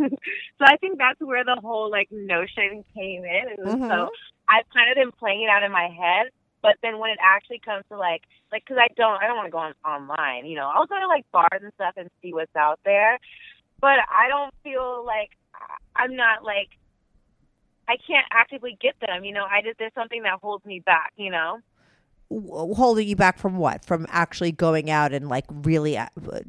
so I think that's where the whole like notion came in. And
Mhm.
so I've kind of been playing it out in my head. But then when it actually comes to like, like, cause I don't, I don't want to go on online, you know, I'll go to like bars and stuff and see what's out there. But I don't feel like I'm not like, I can't actively get them, you know, I just, there's something that holds me back, you know?
Holding you back from what? From actually going out and like really uh,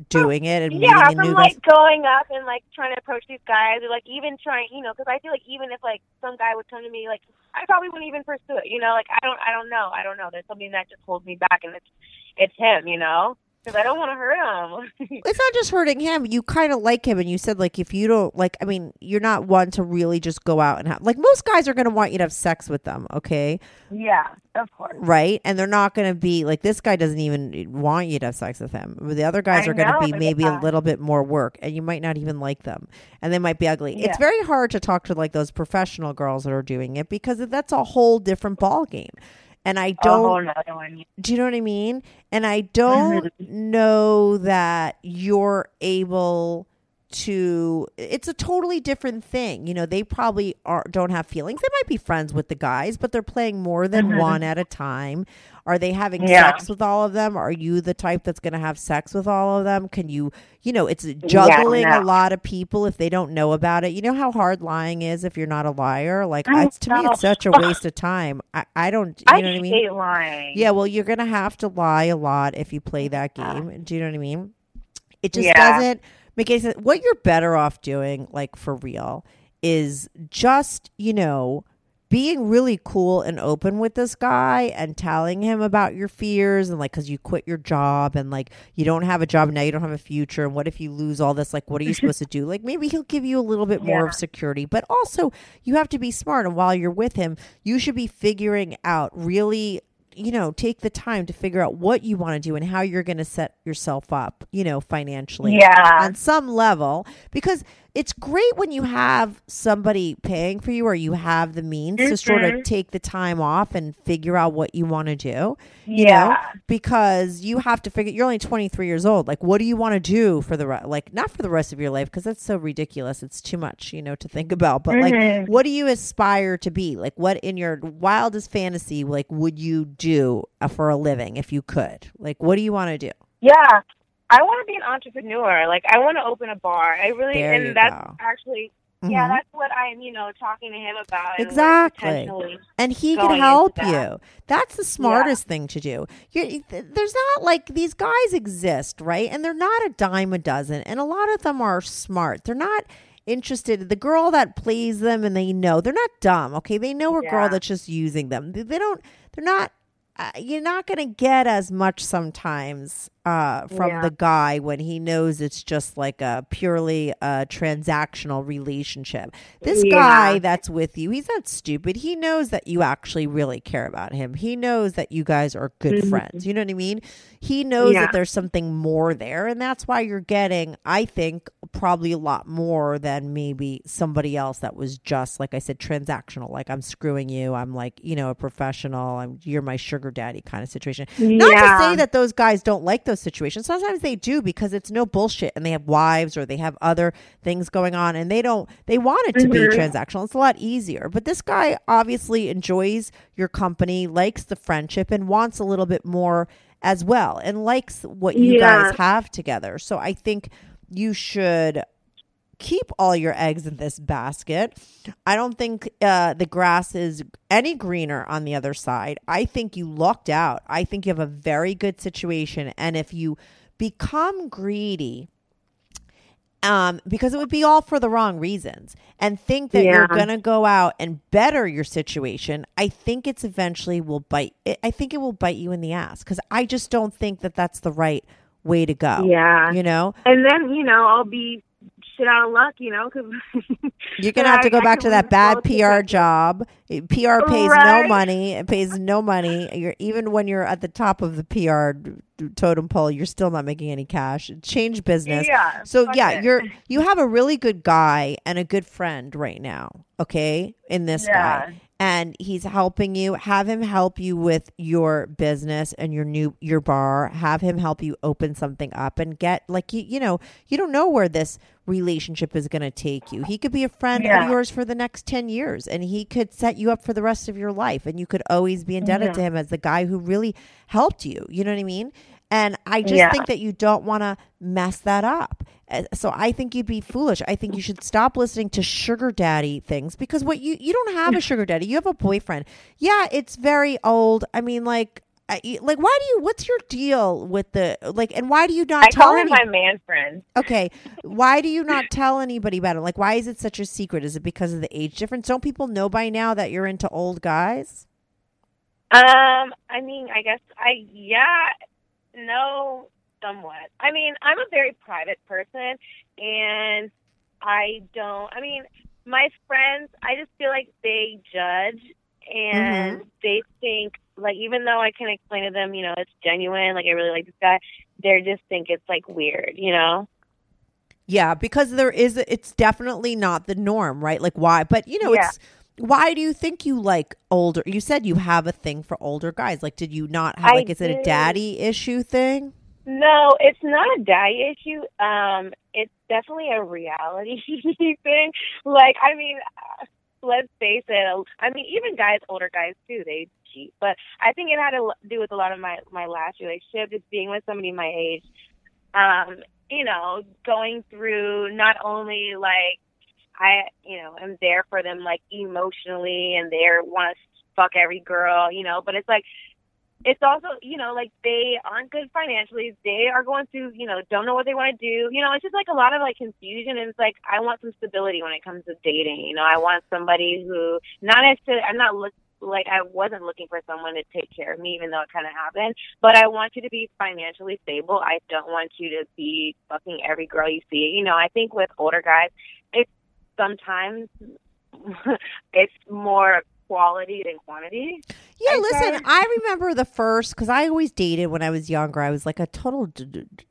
doing it and
yeah,
meeting
from like
guys.
going up and like trying to approach these guys, or like even trying, you know, because I feel like even if like some guy would come to me, like I probably wouldn't even pursue it, you know. Like I don't, I don't know, I don't know. There's something that just holds me back, and it's it's him, you know, because I don't want to hurt him.
It's not just hurting him. You kind of like him, and you said like if you don't like, I mean, you're not one to really just go out and have like most guys are going to want you to have sex with them, okay,
yeah, of course.
right? And they're not going to be like this guy doesn't even want you to have sex with him. The other guys
I
are going to be maybe a little bit more work, and you might not even like them, and they might be ugly. It's very hard to talk to like those professional girls that are doing it because that's a whole different ball game. And I don't
whole nother one.
do you know what I mean? And I don't know that you're able to it's a totally different thing. You know, they probably are don't have feelings. They might be friends with the guys, but they're playing more than mm-hmm. one at a time. Are they having
Yeah.
sex with all of them? Are you the type that's going to have sex with all of them? Can you, you know, it's juggling a
no.
lot of people if they don't know about it. You know how hard lying is if you're not a liar? Like,
I
it's, to me, it's such a waste of time. I, I don't, you
I
know what I mean?
hate lying.
Yeah, well, you're gonna have to lie a lot if you play that game. Do you know what I mean? It just
Yeah.
doesn't make any sense. What you're better off doing, like for real, is just you know being really cool and open with this guy and telling him about your fears and like because you quit your job and like you don't have a job now you don't have a future and what if you lose all this like what are you supposed to do like maybe he'll give you a little bit more
Yeah.
of security but also you have to be smart and while you're with him you should be figuring out really you know take the time to figure out what you want to do and how you're going to set yourself up you know financially
Yeah.
on some level because it's great when you have somebody paying for you or you have the means to sort of
Mhm.
take the time off and figure out what you want to do you know
Yeah.
because you have to figure you're only 23 years old like what do you want to do for the like not for the rest of your life because that's so ridiculous it's too much you know to think about but like
Mhm.
what do you aspire to be like what in your wildest fantasy like would you do uh, for a living if you could like what do you want to do
Yeah. I want to be an entrepreneur. Like I want to open a bar. I really
There
and that's
go.
actually yeah,
Mhm.
that's what I'm, you know, talking to him about. and,
Exactly.
potentially-
and he can help
that.
you. That's the smartest thing to do. You're, there's not like these guys exist, right? And they're not a dime a dozen, and a lot of them are smart. They're not interested. The girl that plays them, and they know they're not dumb. Okay, they know a girl that's just using them. They, they don't. They're not. Uh, you're not going to get as much sometimes uh, from
Yeah.
the guy when he knows it's just like a purely uh, transactional relationship. This
Yeah.
guy that's with you, he's not stupid. He knows that you actually really care about him. He knows that you guys are good friends. You know what I mean? He knows
Mm-hmm. Yeah.
that there's something more there, and that's why you're getting, I think, probably a lot more than maybe somebody else that was just like I said, transactional. Like I'm screwing you. I'm like you know a professional. I'm you're my sugar daddy kind of situation. Not to say that those guys don't like those situations. Sometimes they do because it's no bullshit, and they have wives or they have other things going on, and they don't. They want it to be mm-hmm. transactional. It's a lot easier. But this guy obviously enjoys your company, likes the friendship, and wants a little bit more as well, and likes what you
Yeah.
guys have together. So I think you should keep all your eggs in this basket. I don't think uh, the grass is any greener on the other side. I think you lucked out. I think you have a very good situation. And if you become greedy, um, because it would be all for the wrong reasons, and think that you're going to go out and better your situation, I think it's eventually will bite. I think it will bite you in the ass because I just don't think that that's the right way to go.
Yeah.
You know,
And then, you know, I'll be shit out of luck, you know, because
You're gonna have to go back to that bad PR job. PR pays no money. It pays no money. You're even when you're at the top of the PR totem pole, you're still not making any cash. Change business.
Yeah,
So yeah,
it.
you're you have a really good guy and a good friend right now. Okay, in this
Yeah.
guy, and he's helping you. Have him help you with your business and your new your bar. Have him help you open something up and get like you you know you don't know where this relationship is going to take you. He could be a friend
Yeah.
of yours for the next 10 years and he could set you up for the rest of your life and you could always be indebted to him as the guy who really helped you. You know what I mean? And I just
Yeah.
think that you don't want to mess that up. Uh, So I think you'd be foolish. I think you should stop listening to sugar daddy things because what you you don't have a sugar daddy. You have a boyfriend. Yeah, it's very old. I mean like like why do you what's your deal with the like and why do you not
I
tell
call him
any-
my man friend.
Okay. Why do you not tell anybody about it? Like, why is it such a secret? Is it because of the age difference? Don't people know by now that you're into old guys?
Um, I mean, I guess I yeah, no, somewhat. I mean, I'm a very private person, and I don't. I mean, my friends, I just feel like they judge, and mm-hmm. they think like even though I can explain to them, you know, it's genuine. Like I really like this guy, they just think it's like weird, you know.
Yeah, because there is, it's definitely not the norm, right? Like, why? But, you know,
Yeah.
it's, why do you think you like older? You said you have a thing for older guys. Like, did you not have,
I
like, is it a daddy issue thing?
No, it's not a daddy issue. Um, it's definitely a reality thing. Like, I mean, uh, let's face it. I mean, even guys, older guys too, they cheat. But I think it had to do with a lot of my my last relationship, just being with somebody my age. Um, you know, going through not only like I, you know, am there for them like emotionally, and they want to fuck every girl, you know, but it's like it's also, you know, like they aren't good financially. They are going through, you know, don't know what they want to do. You know, it's just like a lot of like confusion. And it's like I want some stability when it comes to dating. You know, I want somebody who not necessarily. I'm not look like I wasn't looking for someone to take care of me, even though it kind of happened. But I want you to be financially stable. I don't want you to be fucking every girl you see. You know, I think with older guys, it's sometimes it's more quality than quantity.
Yeah,
I
listen,
said-
I remember the first because I always dated when I was younger. I was like a total d- d- d- d-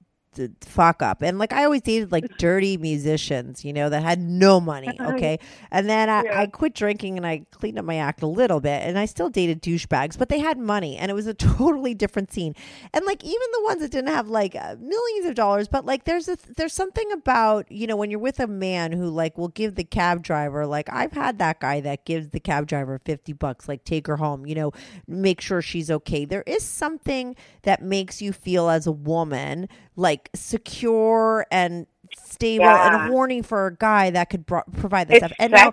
fuck up, and like I always dated like dirty musicians, you know, that had no money. Okay, and then I,
Yeah.
I quit drinking and I cleaned up my act a little bit, and I still dated douchebags, but they had money, and it was a totally different scene. And like even the ones that didn't have like uh, millions of dollars, but like there's a there's something about you know when you're with a man who like will give the cab driver like I've had that guy that gives the cab driver fifty bucks, like take her home, you know, make sure she's okay. There is something that makes you feel as a woman like secure and stable
Yeah.
and horny for a guy that could bro- provide that
It's
stuff. And now,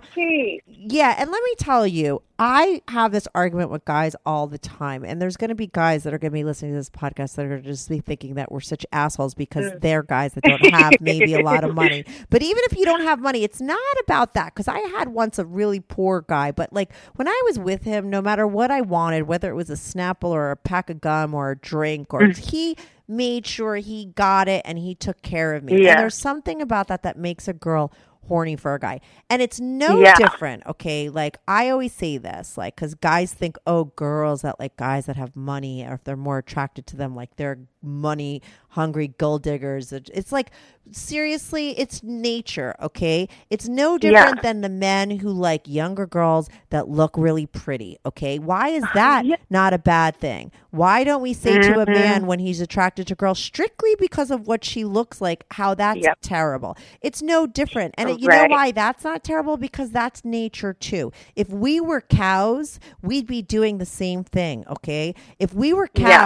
yeah, and let me tell you, I have this argument with guys all the time, and there's going to be guys that are going to be listening to this podcast that are just be thinking that we're such assholes because
Mm.
they're guys that don't have maybe a lot of money. But even if you don't have money, it's not about that. Because I had once a really poor guy, but like when I was with him, no matter what I wanted, whether it was a Snapple or a pack of gum or a drink, or
Mm.
he made sure he got it and he took care of me.
Yeah.
And there's something about that that makes a girl horny for a guy. And it's no
Yeah.
different, okay? Like I always say this, like cuz guys think, "Oh, girls that like guys that have money or if they're more attracted to them like they're money hungry gold diggers." It's like seriously, it's nature, okay? It's no different than the men who like younger girls that look really pretty, okay? Why is that
Yeah.
not a bad thing? Why don't we say to a
Mhm.
man when he's attracted to girls strictly because of what she looks like, how that's
Yep.
terrible? It's no different. And it, you know why that's not terrible? Because that's nature too. If we were cows, we'd be doing the same thing, okay? If we were
Yeah.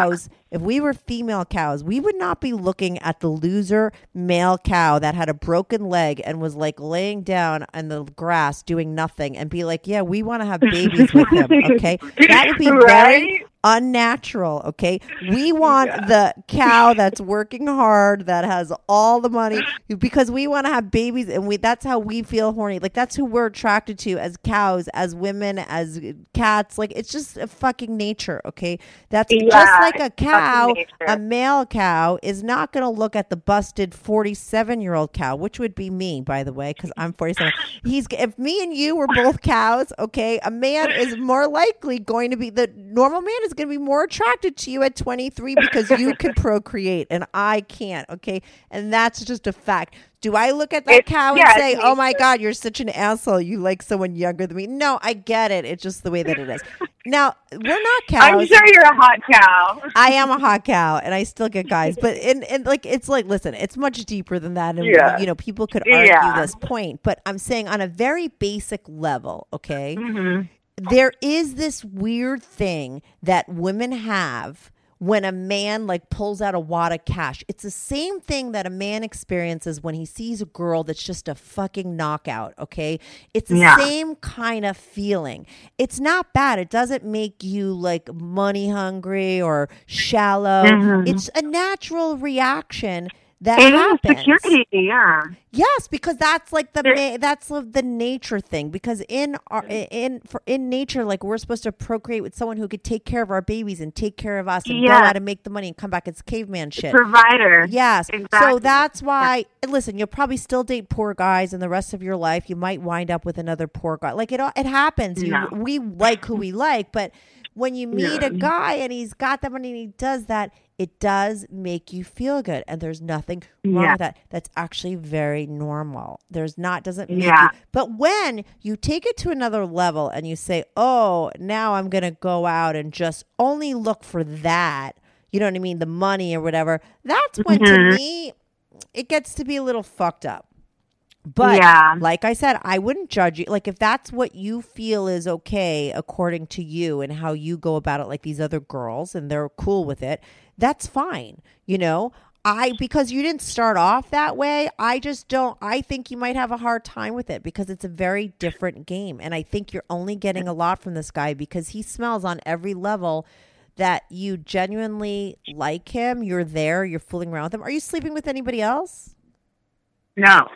If we were female cows, we would not be looking at the loser male cow that had a broken leg and was like laying down on the grass doing nothing and be like, yeah, we want to have babies with him, okay? That would be very
Right?
Unnatural, okay? We want the cow that's working hard, that has all the money because we want to have babies and we that's how we feel horny. Like that's who we're attracted to as cows, as women, as cats. Like it's just a fucking nature, okay? That's just like a cow, a male cow is not going to look at the busted 47-year-old cow, which would be me, by the way, cuz I'm 47. He's if me and you were both cows, okay? A man is more likely going to be the normal man is going to be more attracted to you at 23 because you can procreate and I can't, okay? And that's just a fact. Do I look at that
It's-
cow and
yeah, it's
say, "Oh my god, you're such an asshole. You like someone younger than me?" No, I get it. It's just the way that it is. Now, we're not cows.
I'm sure you're a hot cow.
I am a hot cow and I still get guys, but and, and like it's like listen, it's much deeper than that, and
Yeah.
you know people could argue
Yeah.
this point, but I'm saying on a very basic level, okay,
hmm
there is this weird thing that women have when a man like pulls out a wad of cash. It's the same thing that a man experiences when he sees a girl that's just a fucking knockout, okay? It's the
Yeah.
same kind of feeling. It's not bad. It doesn't make you like money hungry or shallow.
Mhm.
It's a natural reaction that
It is
happens.
security, yeah.
Yes, because that's like the ma- that's the the nature thing. Because in our in for in nature, like we're supposed to procreate with someone who could take care of our babies and take care of us and go
Yeah.
out and make the money and come back. It's caveman shit.
Provider.
Yes.
Exactly.
So that's why, and listen, you'll probably still date poor guys in the rest of your life. You might wind up with another poor guy. Like it, all- it happens. You,
No.
we like who we like, but when you meet a guy and he's got that money and he does that, it does make you feel good. And there's nothing wrong
Yeah.
with that. That's actually very normal. There's not, doesn't make
Yeah.
you, but when you take it to another level and you say, oh, now I'm going to go out and just only look for that, you know what I mean? The money or whatever. That's when to
Mhm.
me, it gets to be a little fucked up. But
Yeah.
like I said, I wouldn't judge you. Like if that's what you feel is okay according to you and how you go about it, like these other girls, and they're cool with it, that's fine. You know, I because you didn't start off that way. I just don't. I think you might have a hard time with it because it's a very different game, and I think you're only getting a lot from this guy because he smells on every level. That you genuinely like him, you're there, you're fooling around with him. Are you sleeping with anybody else?
No.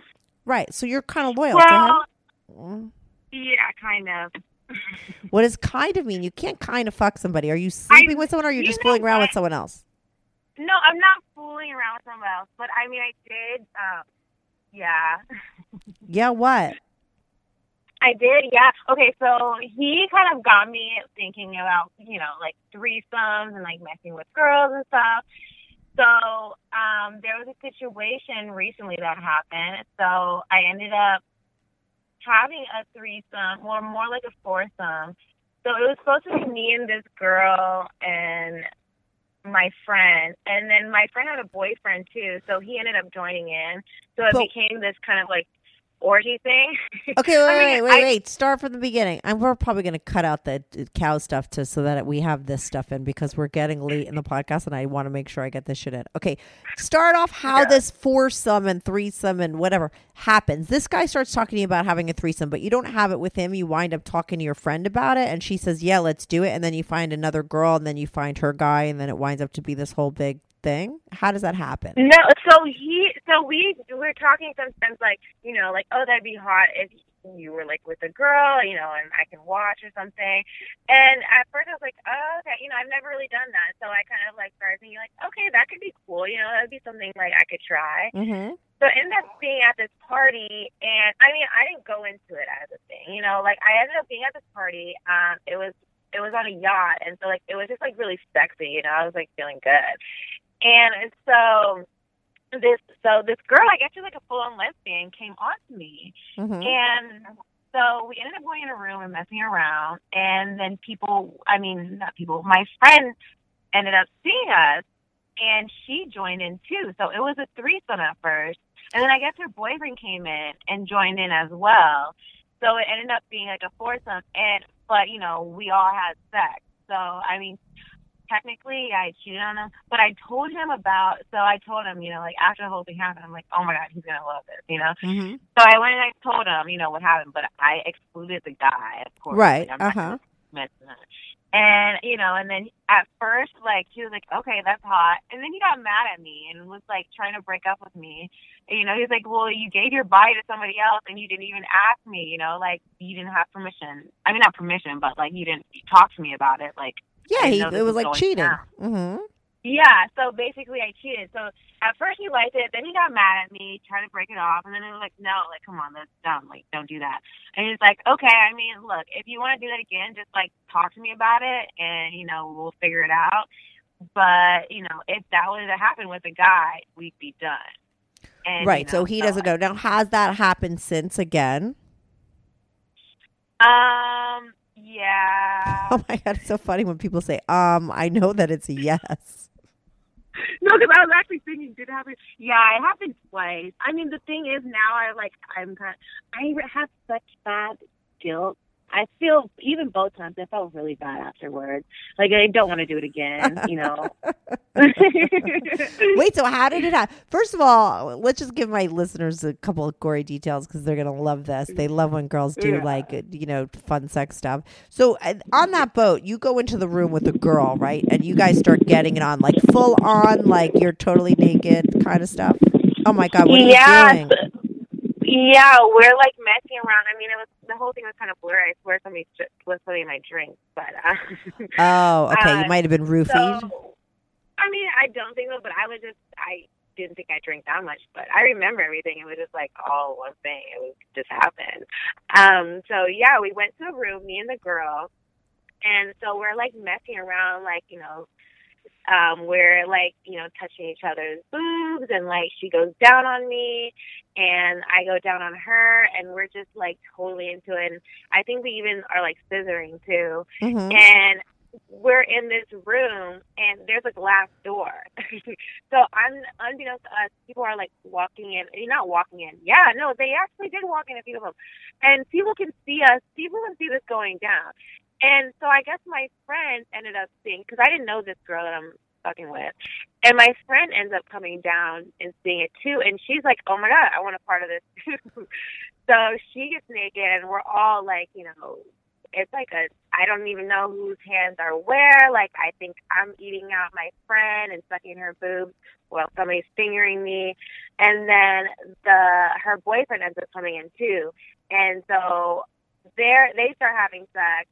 Right. So you're kind of loyal to
Well,
him.
yeah, kind of.
What does kind of mean? You can't kind of fuck somebody. Are you sleeping with someone or are you
you
just fooling around with someone else?
No, I'm not fooling around with someone else, but I mean, I did. Um, yeah,
Yeah, what?
I did. Yeah. Okay, so he kind of got me thinking about, you know, like threesomes and like messing with girls and stuff. So um, there was a situation recently that happened. So I ended up having a threesome, or more like a foursome. So it was supposed to be me and this girl and my friend, and then my friend had a boyfriend too, so he ended up joining in. So it
But-
became this kind of like orgy thing.
Okay, wait,
I
wait,
mean,
wait,
I-
wait. Start from the beginning. And we're probably going to cut out the cow stuff to so that we have this stuff in because we're getting late in the podcast, and I want to make sure I get this shit in. Okay, start off how this foursome and threesome and whatever happens. This guy starts talking to you about having a threesome, but you don't have it with him. You wind up talking to your friend about it, and she says, "Yeah, let's do it." And then you find another girl, and then you find her guy, and then it winds up to be this whole big thing. How does that happen?
No, so he, so we we were talking sometimes like you know like oh that'd be hot if you were like with a girl you know and I can watch or something. And at first I was like oh okay you know I've never really done that so I kind of like started thinking like okay that could be cool you know that'd be something like I could try.
Mm-hmm.
So I ended up being at this party, and I mean, I didn't go into it as a thing, you know. Like I ended up being at this party. Um, it was it was on a yacht, and so like it was just like really sexy, you know. I was like feeling good, and so this so this girl, I guess she's like a full on lesbian, came on to me,
Mm-hmm.
and so we ended up going in a room and messing around. And then people, I mean, not people, my friend ended up seeing us and she joined in too. So it was a threesome at first. And then I guess her boyfriend came in and joined in as well. So it ended up being like a foursome. And, but, you know, we all had sex. So, I mean, technically I cheated on him, but I told him about, so I told him, you know, like after the whole thing happened, I'm like, oh my God, he's going to love this, you know?
Mm-hmm.
So I went and I told him, you know, what happened, but I excluded the guy, of course.
Right,
Like,
uh-huh.
gonna mention that. And, you know, and then at first, like, he was like, okay, that's hot. And then he got mad at me and was, like, trying to break up with me. And, you know, he's like, well, you gave your body to somebody else and you didn't even ask me, you know, like, you didn't have permission. I mean, not permission, but, like, you didn't talk to me about it. Like,
Yeah, he, it was like cheating. Mm-hmm.
yeah, so basically I cheated. So at first he liked it, then he got mad at me, tried to break it off, and then I was like, no, like, come on, that's dumb. Like, don't do that. And he's like, okay, I mean, look, if you want to do that again, just like talk to me about it, and you know, we'll figure it out. But you know, if that were to happen with a guy, we'd be done. And, you
Right. so
know,
he doesn't know. Now, has that happened since again?
Um. Yeah.
Oh my god, it's so funny when people say, "Um, I know that it's a yes."
No, because I was actually thinking, did it happen? Yeah, it happened twice. I mean, the thing is, now I like, I'm kind. Of, I have such bad guilt. I feel even both times I felt really bad afterwards. Like I don't want to do it again. You know.
Wait, so how did it happen? First of all, let's just give my listeners a couple of gory details because they're gonna love this. They love when girls do
Yeah.
like you know fun sex stuff. So on that boat, you go into the room with a girl, right? And you guys start getting it on, like full on, like you're totally naked kind of stuff. Oh my god, what are
yeah.
you doing?
Yeah, we're like messing around. I mean, it was the whole thing was kind of blurry. I swear somebody was something in my drink, but uh,
Oh, okay. you
Uh,
might have been roofied.
So, I mean, I don't think so, but I was just, I didn't think I drank that much, but I remember everything. It was just like all one thing. It was just happened. Um, so yeah, we went to a room, me and the girl, and so we're like messing around, like, you know, um, we're like, you know, touching each other's boobs and like she goes down on me and I go down on her and we're just like totally into it. And I think we even are like scissoring too
Mhm.
and we're in this room and there's a glass door. so un, unbeknownst to us, people are like walking in. You're not walking in. Yeah, no, they actually did walk in a few of them. And people can see us. People can see this going down. And so I guess my friend ended up seeing, because I didn't know this girl that I'm fucking with. And my friend ends up coming down and seeing it too. And she's like, oh my God, I want a part of this too. so she gets naked and we're all like, you know, it's like a I don't even know whose hands are where. Like I think I'm eating out my friend and sucking her boobs while somebody's fingering me, and then the her boyfriend ends up coming in too, and so they're they start having sex,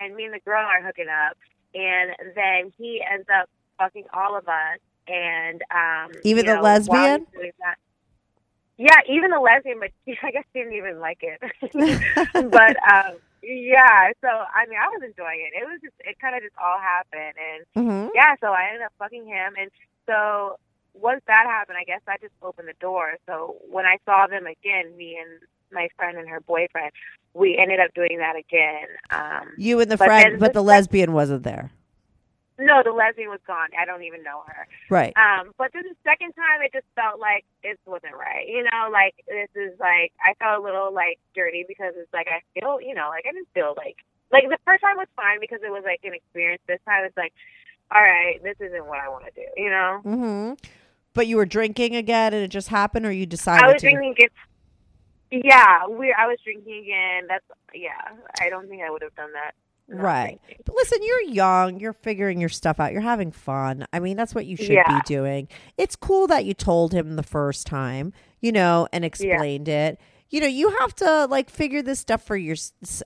and me and the girl are hooking up, and then he ends up fucking all of us, and um
Even the
know,
lesbian?
yeah, even the lesbian, but she, I guess she didn't even like it. but um, yeah, so I mean, I was enjoying it. It was just, it kind of just all happened, and
Mhm.
yeah, so I ended up fucking him, and so once that happened, I guess I just opened the door. So when I saw them again, me and my friend and her boyfriend, we ended up doing that again. Um,
You and the
But
friend, but
the
lesbian wasn't there.
No, the lesbian was gone. I don't even know her.
Right.
Um, but then the second time, it just felt like this wasn't right. You know, like this is like I felt a little like dirty because it's like I feel, you know, like I didn't feel like like the first time was fine because it was like an experience. This time it's like, all right, this isn't what I want to do. You know.
Mm-hmm. But you were drinking again, and it just happened, or you decided
I was
to?
drinking. Yeah, we. I was drinking again. That's yeah. I don't think I would have done that.
Right.
drinking.
But listen, you're young. You're figuring your stuff out. You're having fun. I mean, that's what you should
Yeah.
be doing. It's cool that you told him the first time, you know, and explained it. You know, you have to like figure this stuff for your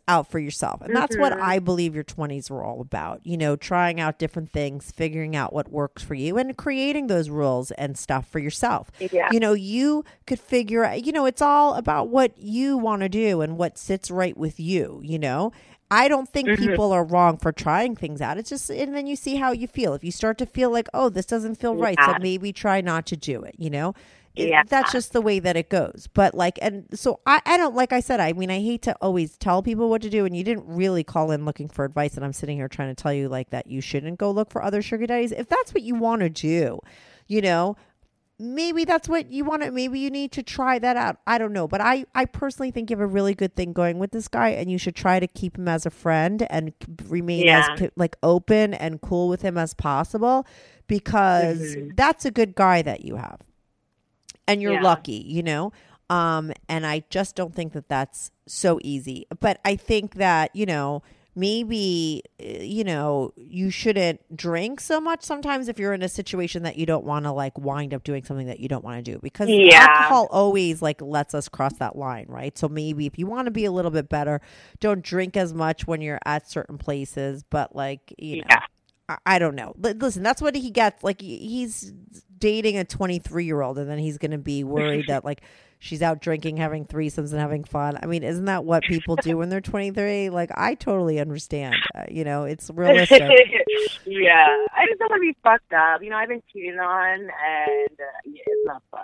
out for yourself. And that's what
Mhm.
I believe your 20s were all about. You know, trying out different things, figuring out what works for you and creating those rules and stuff for yourself.
Yeah.
You know, you could figure out, you know, it's all about what you want to do and what sits right with you, you know? I don't think
Mm-hmm.
people are wrong for trying things out. It's just, and then you see how you feel. If you start to feel like, oh, this doesn't feel right, so maybe try not to do it, you know? It-
Yeah.
That's just the way that it goes. But like, and so I, I don't, like I said, I mean, I hate to always tell people what to do, and you didn't really call in looking for advice, and I'm sitting here trying to tell you like that you shouldn't go look for other sugar daddies. If that's what you want to do, you know, maybe that's what you want to maybe you need to try that out i don't know but i i personally think you have a really good thing going with this guy and you should try to keep him as a friend and remain
Yeah.
as like open and cool with him as possible because
Mhm.
that's a good guy that you have and you're
Yeah.
lucky you know um and i just don't think that that's so easy but i think that you know maybe uh, you know you shouldn't drink so much sometimes if you're in a situation that you don't want to like wind up doing something that you don't want to do because
Yeah.
alcohol always like lets us cross that line right so maybe if you want to be a little bit better don't drink as much when you're at certain places but like you know
Yeah.
I, don't know Li- listen that's what he gets like he's dating a 23 year old and then he's gonna be worried that like she's out drinking having threesomes and having fun i mean isn't that what people do when they're 23 like i totally understand uh, you know it's realistic
yeah, I just don't want to be fucked up. You know, I've been cheated on, and uh, yeah, it's not fun.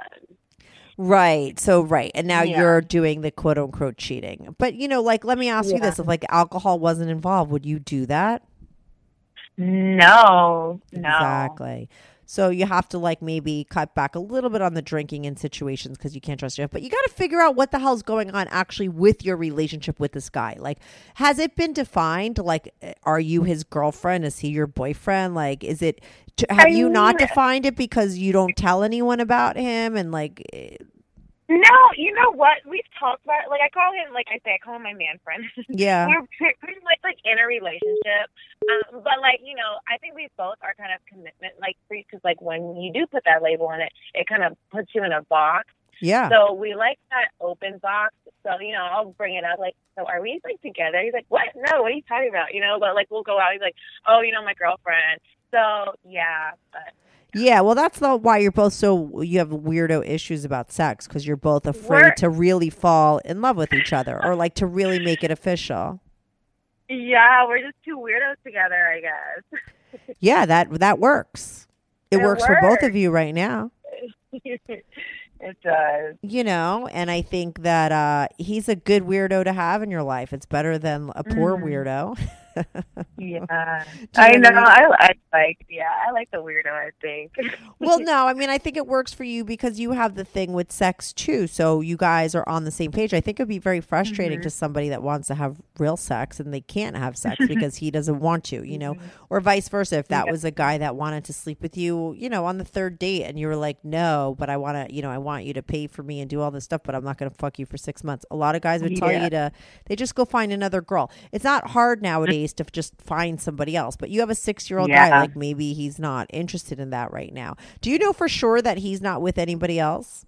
Right. So right. And now
Yeah.
you're doing the quote unquote cheating. But you know, like let me ask you this. If like alcohol wasn't involved, would you do that?
No, no.
Exactly. So you have to like maybe cut back a little bit on the drinking in situations because you can't trust yourself. But you got to figure out what the hell's going on actually with your relationship with this guy. Like, has it been defined? Like, uh, are you his girlfriend? Is he your boyfriend? Like, is it? Have
I
you not defined it because you don't tell anyone about him? And like, eh,
No, you know what? We've talked about it. Like, I call him, like I say, I call him my man friend.
yeah,
We're pretty much like in a relationship. Um, but like, you know, I think we both are kind of commitment like free because like when you do put that label on it, it kind of puts you in a box.
yeah.
So we like that open box. So, you know, I'll bring it up like, so are we like together? He's like, what? No, what are you talking about? You know, but like we'll go out. He's like, oh, you know, my girlfriend. So yeah, but
Yeah, well, that's the why you're both so you have weirdo issues about sex because you're both afraid
We're-
to really fall in love with each other or like to really make it official.
yeah, we're just two weirdos together, I guess.
Yeah, that that works. It,
It
works for both of you right now.
it does.
You know, and I think that uh he's a good weirdo to have in your life. It's better than a poor
Mhm.
weirdo.
Yeah, I
know. I
I, like. Yeah, I like the weirdo. I think.
well, no, I mean, I think it works for you because you have the thing with sex too. So you guys are on the same page. I think it would be very frustrating
Mhm.
to somebody that wants to have real sex and they can't have sex because he doesn't want to, you know,
Mhm.
or vice versa. If that
Yeah.
was a guy that wanted to sleep with you, you know, on the third date and you were like, no, but I want to, you know, I want you to pay for me and do all this stuff, but I'm not going to fuck you for six months. A lot of guys would tell
Yeah.
you to, they just go find another girl. It's not hard nowadays to just find somebody else, but you have a six year old guy, like maybe he's not interested in that right now. Do you know for sure that he's not with anybody else?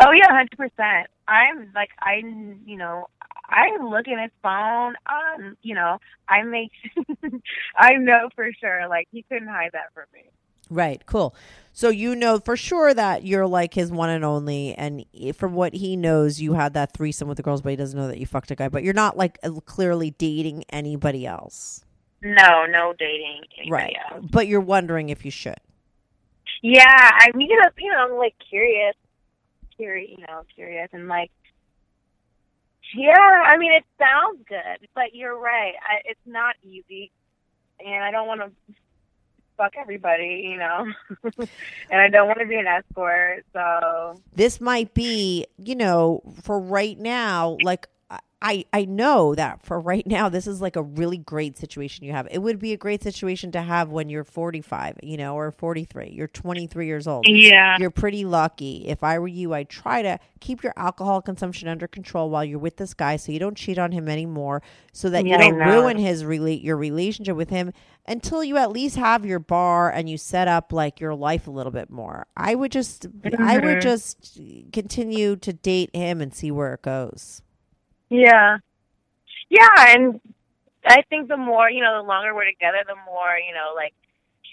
Oh yeah, hundred percent. I'm like I, you know, I look at his phone. Um, you know, I make, I know for sure. Like he couldn't hide that from me.
Right, cool. So you know for sure that you're like his one and only, and from what he knows, you had that threesome with the girls, but he doesn't know that you fucked a guy. But you're not like uh, clearly dating anybody else,
No, no dating. anybody
right?
else.
But you're wondering if you should.
Yeah, I mean, you know, you know, I'm like curious, curious, you know, curious, and like, yeah. I mean, it sounds good, but you're right. I, it's not easy, and I don't want to. Fuck everybody, you know, and I don't want to be an escort. So
this might be, you know, for right now, like I I know that for right now this is like a really great situation you have. It would be a great situation to have when you're 45, you know, or 43. You're 23 years old.
yeah,
You're pretty lucky. If I were you, I'd try to keep your alcohol consumption under control while you're with this guy so you don't cheat on him anymore so that
Yeah,
you don't ruin his relate your relationship with him until you at least have your bar and you set up like your life a little bit more. I would just I would
Mhm.
just continue to date him and see where it goes.
Yeah, yeah, and I think the more you know, the longer we're together, the more you know, like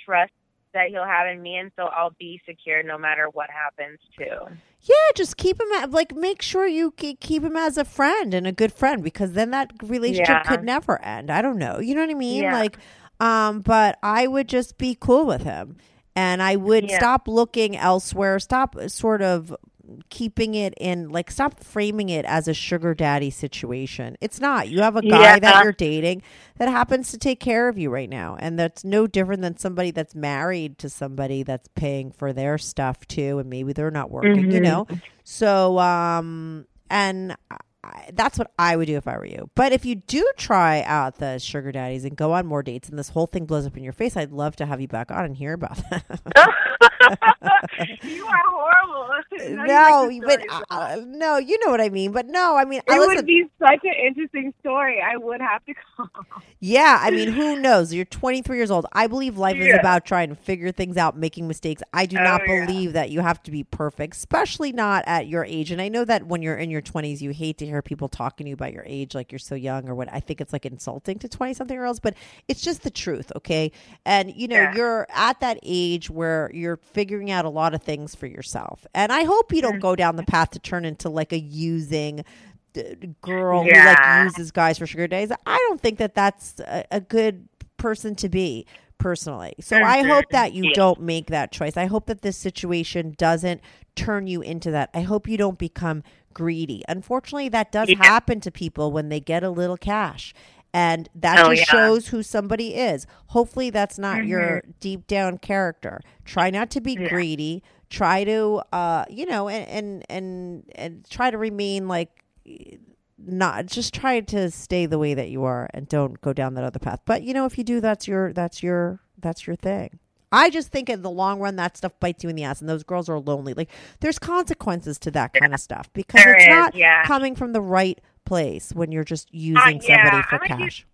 trust that he'll have in me, and so I'll be secure no matter what happens too.
Yeah, just keep him at, like make sure you keep him as a friend and a good friend because then that relationship
Yeah.
could never end. I don't know. You know what I mean?
Yeah.
Like um but I would just be cool with him. And I would
Yeah.
stop looking elsewhere, stop sort of keeping it in like stop framing it as a sugar daddy situation. It's not. You have a guy that you're dating that happens to take care of you right now and that's no different than somebody that's married to somebody that's paying for their stuff too and maybe they're not working, you
Mhm.
know. So um and I, that's what I would do if I were you. But if you do try out the sugar daddies and go on more dates and this whole thing blows up in your face, I'd love to have you back on and hear about that.
you are horrible.
No, but uh, no, you know what I mean. But no, I mean, I
It
listen,
would be such an interesting story. I would have to call.
yeah, I mean, who knows? You're 23 years old. I believe life is about trying to figure things out, making mistakes. I do
Oh,
not
yeah.
believe that you have to be perfect, especially not at your age. And I know that when you're in your 20s, you hate to hear people talking to you about your age, like you're so young or what. I think it's like insulting to 20 something year olds, but it's just the truth, okay? And you know,
Yeah.
you're at that age where you're figuring out a lot of things for yourself. And I hope you
Mm-hmm.
don't go down the path to turn into like a using girl who like uses guys for sugar days. I don't think that that's a, a good person to be personally. So I hope that you
Yeah.
don't make that choice. I hope that this situation doesn't turn you into that. I hope you don't become greedy. Unfortunately, that does
Yeah.
happen to people when they get a little cash. And that
Oh,
just
yeah.
shows who somebody is. Hopefully, that's not your
Mm-hmm.
deep down character. Try not to be greedy. Try to, uh, you know, and and and and try to remain like not just try to stay the way that you are and don't go down that other path. But you know, if you do, that's your that's your that's your thing. I just think in the long run that stuff bites you in the ass, and those girls are lonely. Like there's consequences to that kind of stuff because
There
it's
is,
not
yeah.
coming from the right place when you're just using
Uh,
somebody for
I'm
cash.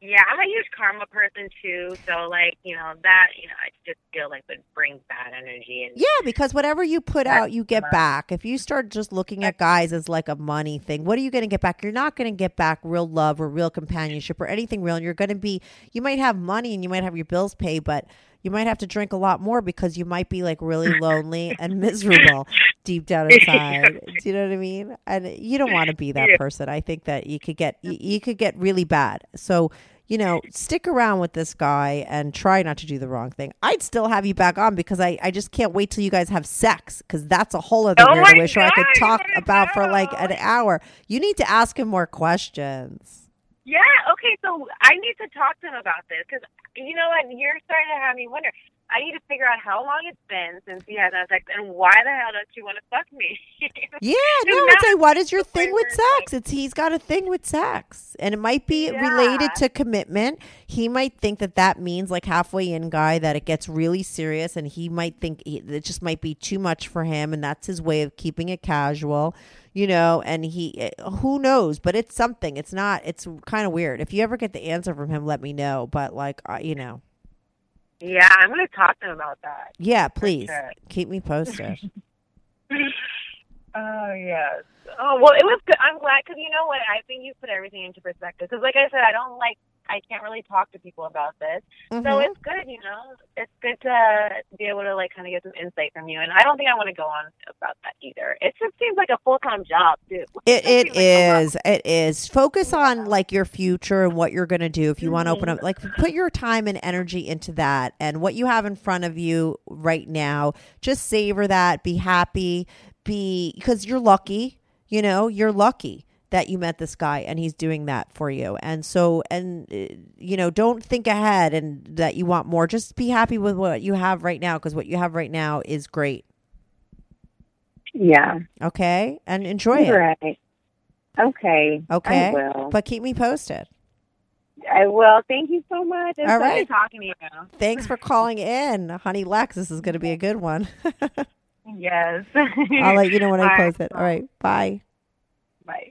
yeah, I'm a huge karma person too. So like, you know, that you know, I just feel like would bring bad energy and
Yeah, because whatever you put out, you get back. If you start just looking at guys as like a money thing, what are you going to get back? You're not going to get back real love or real companionship or anything real. And you're going to be, you might have money and you might have your bills paid, but you might have to drink a lot more because you might be like really lonely and miserable deep down inside. Do you know what I mean? And you don't want to be that
Yeah.
person. I think that you could get, you, you could get really bad. So, you know, stick around with this guy and try not to do the wrong thing. I'd still have you back on because I, I just can't wait till you guys have sex because that's a whole other
Oh
wish I could talk about for like an hour. You need to ask him more questions.
Yeah, okay, so I need to talk to him about this because you know what? You're starting to have me wonder. I need to figure out how long it's been since he has had sex and why the hell don't you want to fuck me?
Yeah, no, it's like what is your thing with
where it's like-
sex? It's he's got a thing with sex, and it might be
Yeah.
related to commitment. He might think that that means like halfway in guy that it gets really serious, and he might think he, it just might be too much for him, and that's his way of keeping it casual, you know. And he, eh, who knows? But it's something. It's not. It's kind of weird. If you ever get the answer from him, let me know. But like, uh, you know,
yeah, I'm going to talk to him about that.
yeah, please
sure.
keep me posted.
Oh yes. Oh well, it was good. I'm glad because you know what? I think you put everything into perspective. Because like I said, I don't like. I can't really talk to people about this, so
Mhm.
it's good. You know, it's good to be able to like kind of get some insight from you. And I don't think I want to go on about that either. It just seems like a full time job too.
It
just
it
seems like
is. It is. Focus on like your future and what you're going to do if you want to open up like put your time and energy into that and what you have in front of you right now. Just savor that, be happy, be because you're lucky, you know, you're lucky. That you met this guy and he's doing that for you. And so, and, uh, you know, don't think ahead and that you want more. Just be happy with what you have right now because what you have right now is great.
Yeah.
Okay. And enjoy it.
Right. Okay.
Okay.
I will.
But keep me posted.
I will. Thank you so much. It's
All right.
talking to you.
Thanks for calling in. Honey Lexx, this is going to be a good one.
Yes.
I'll let you know when I
All right.
post it. All right. Bye.
Bye.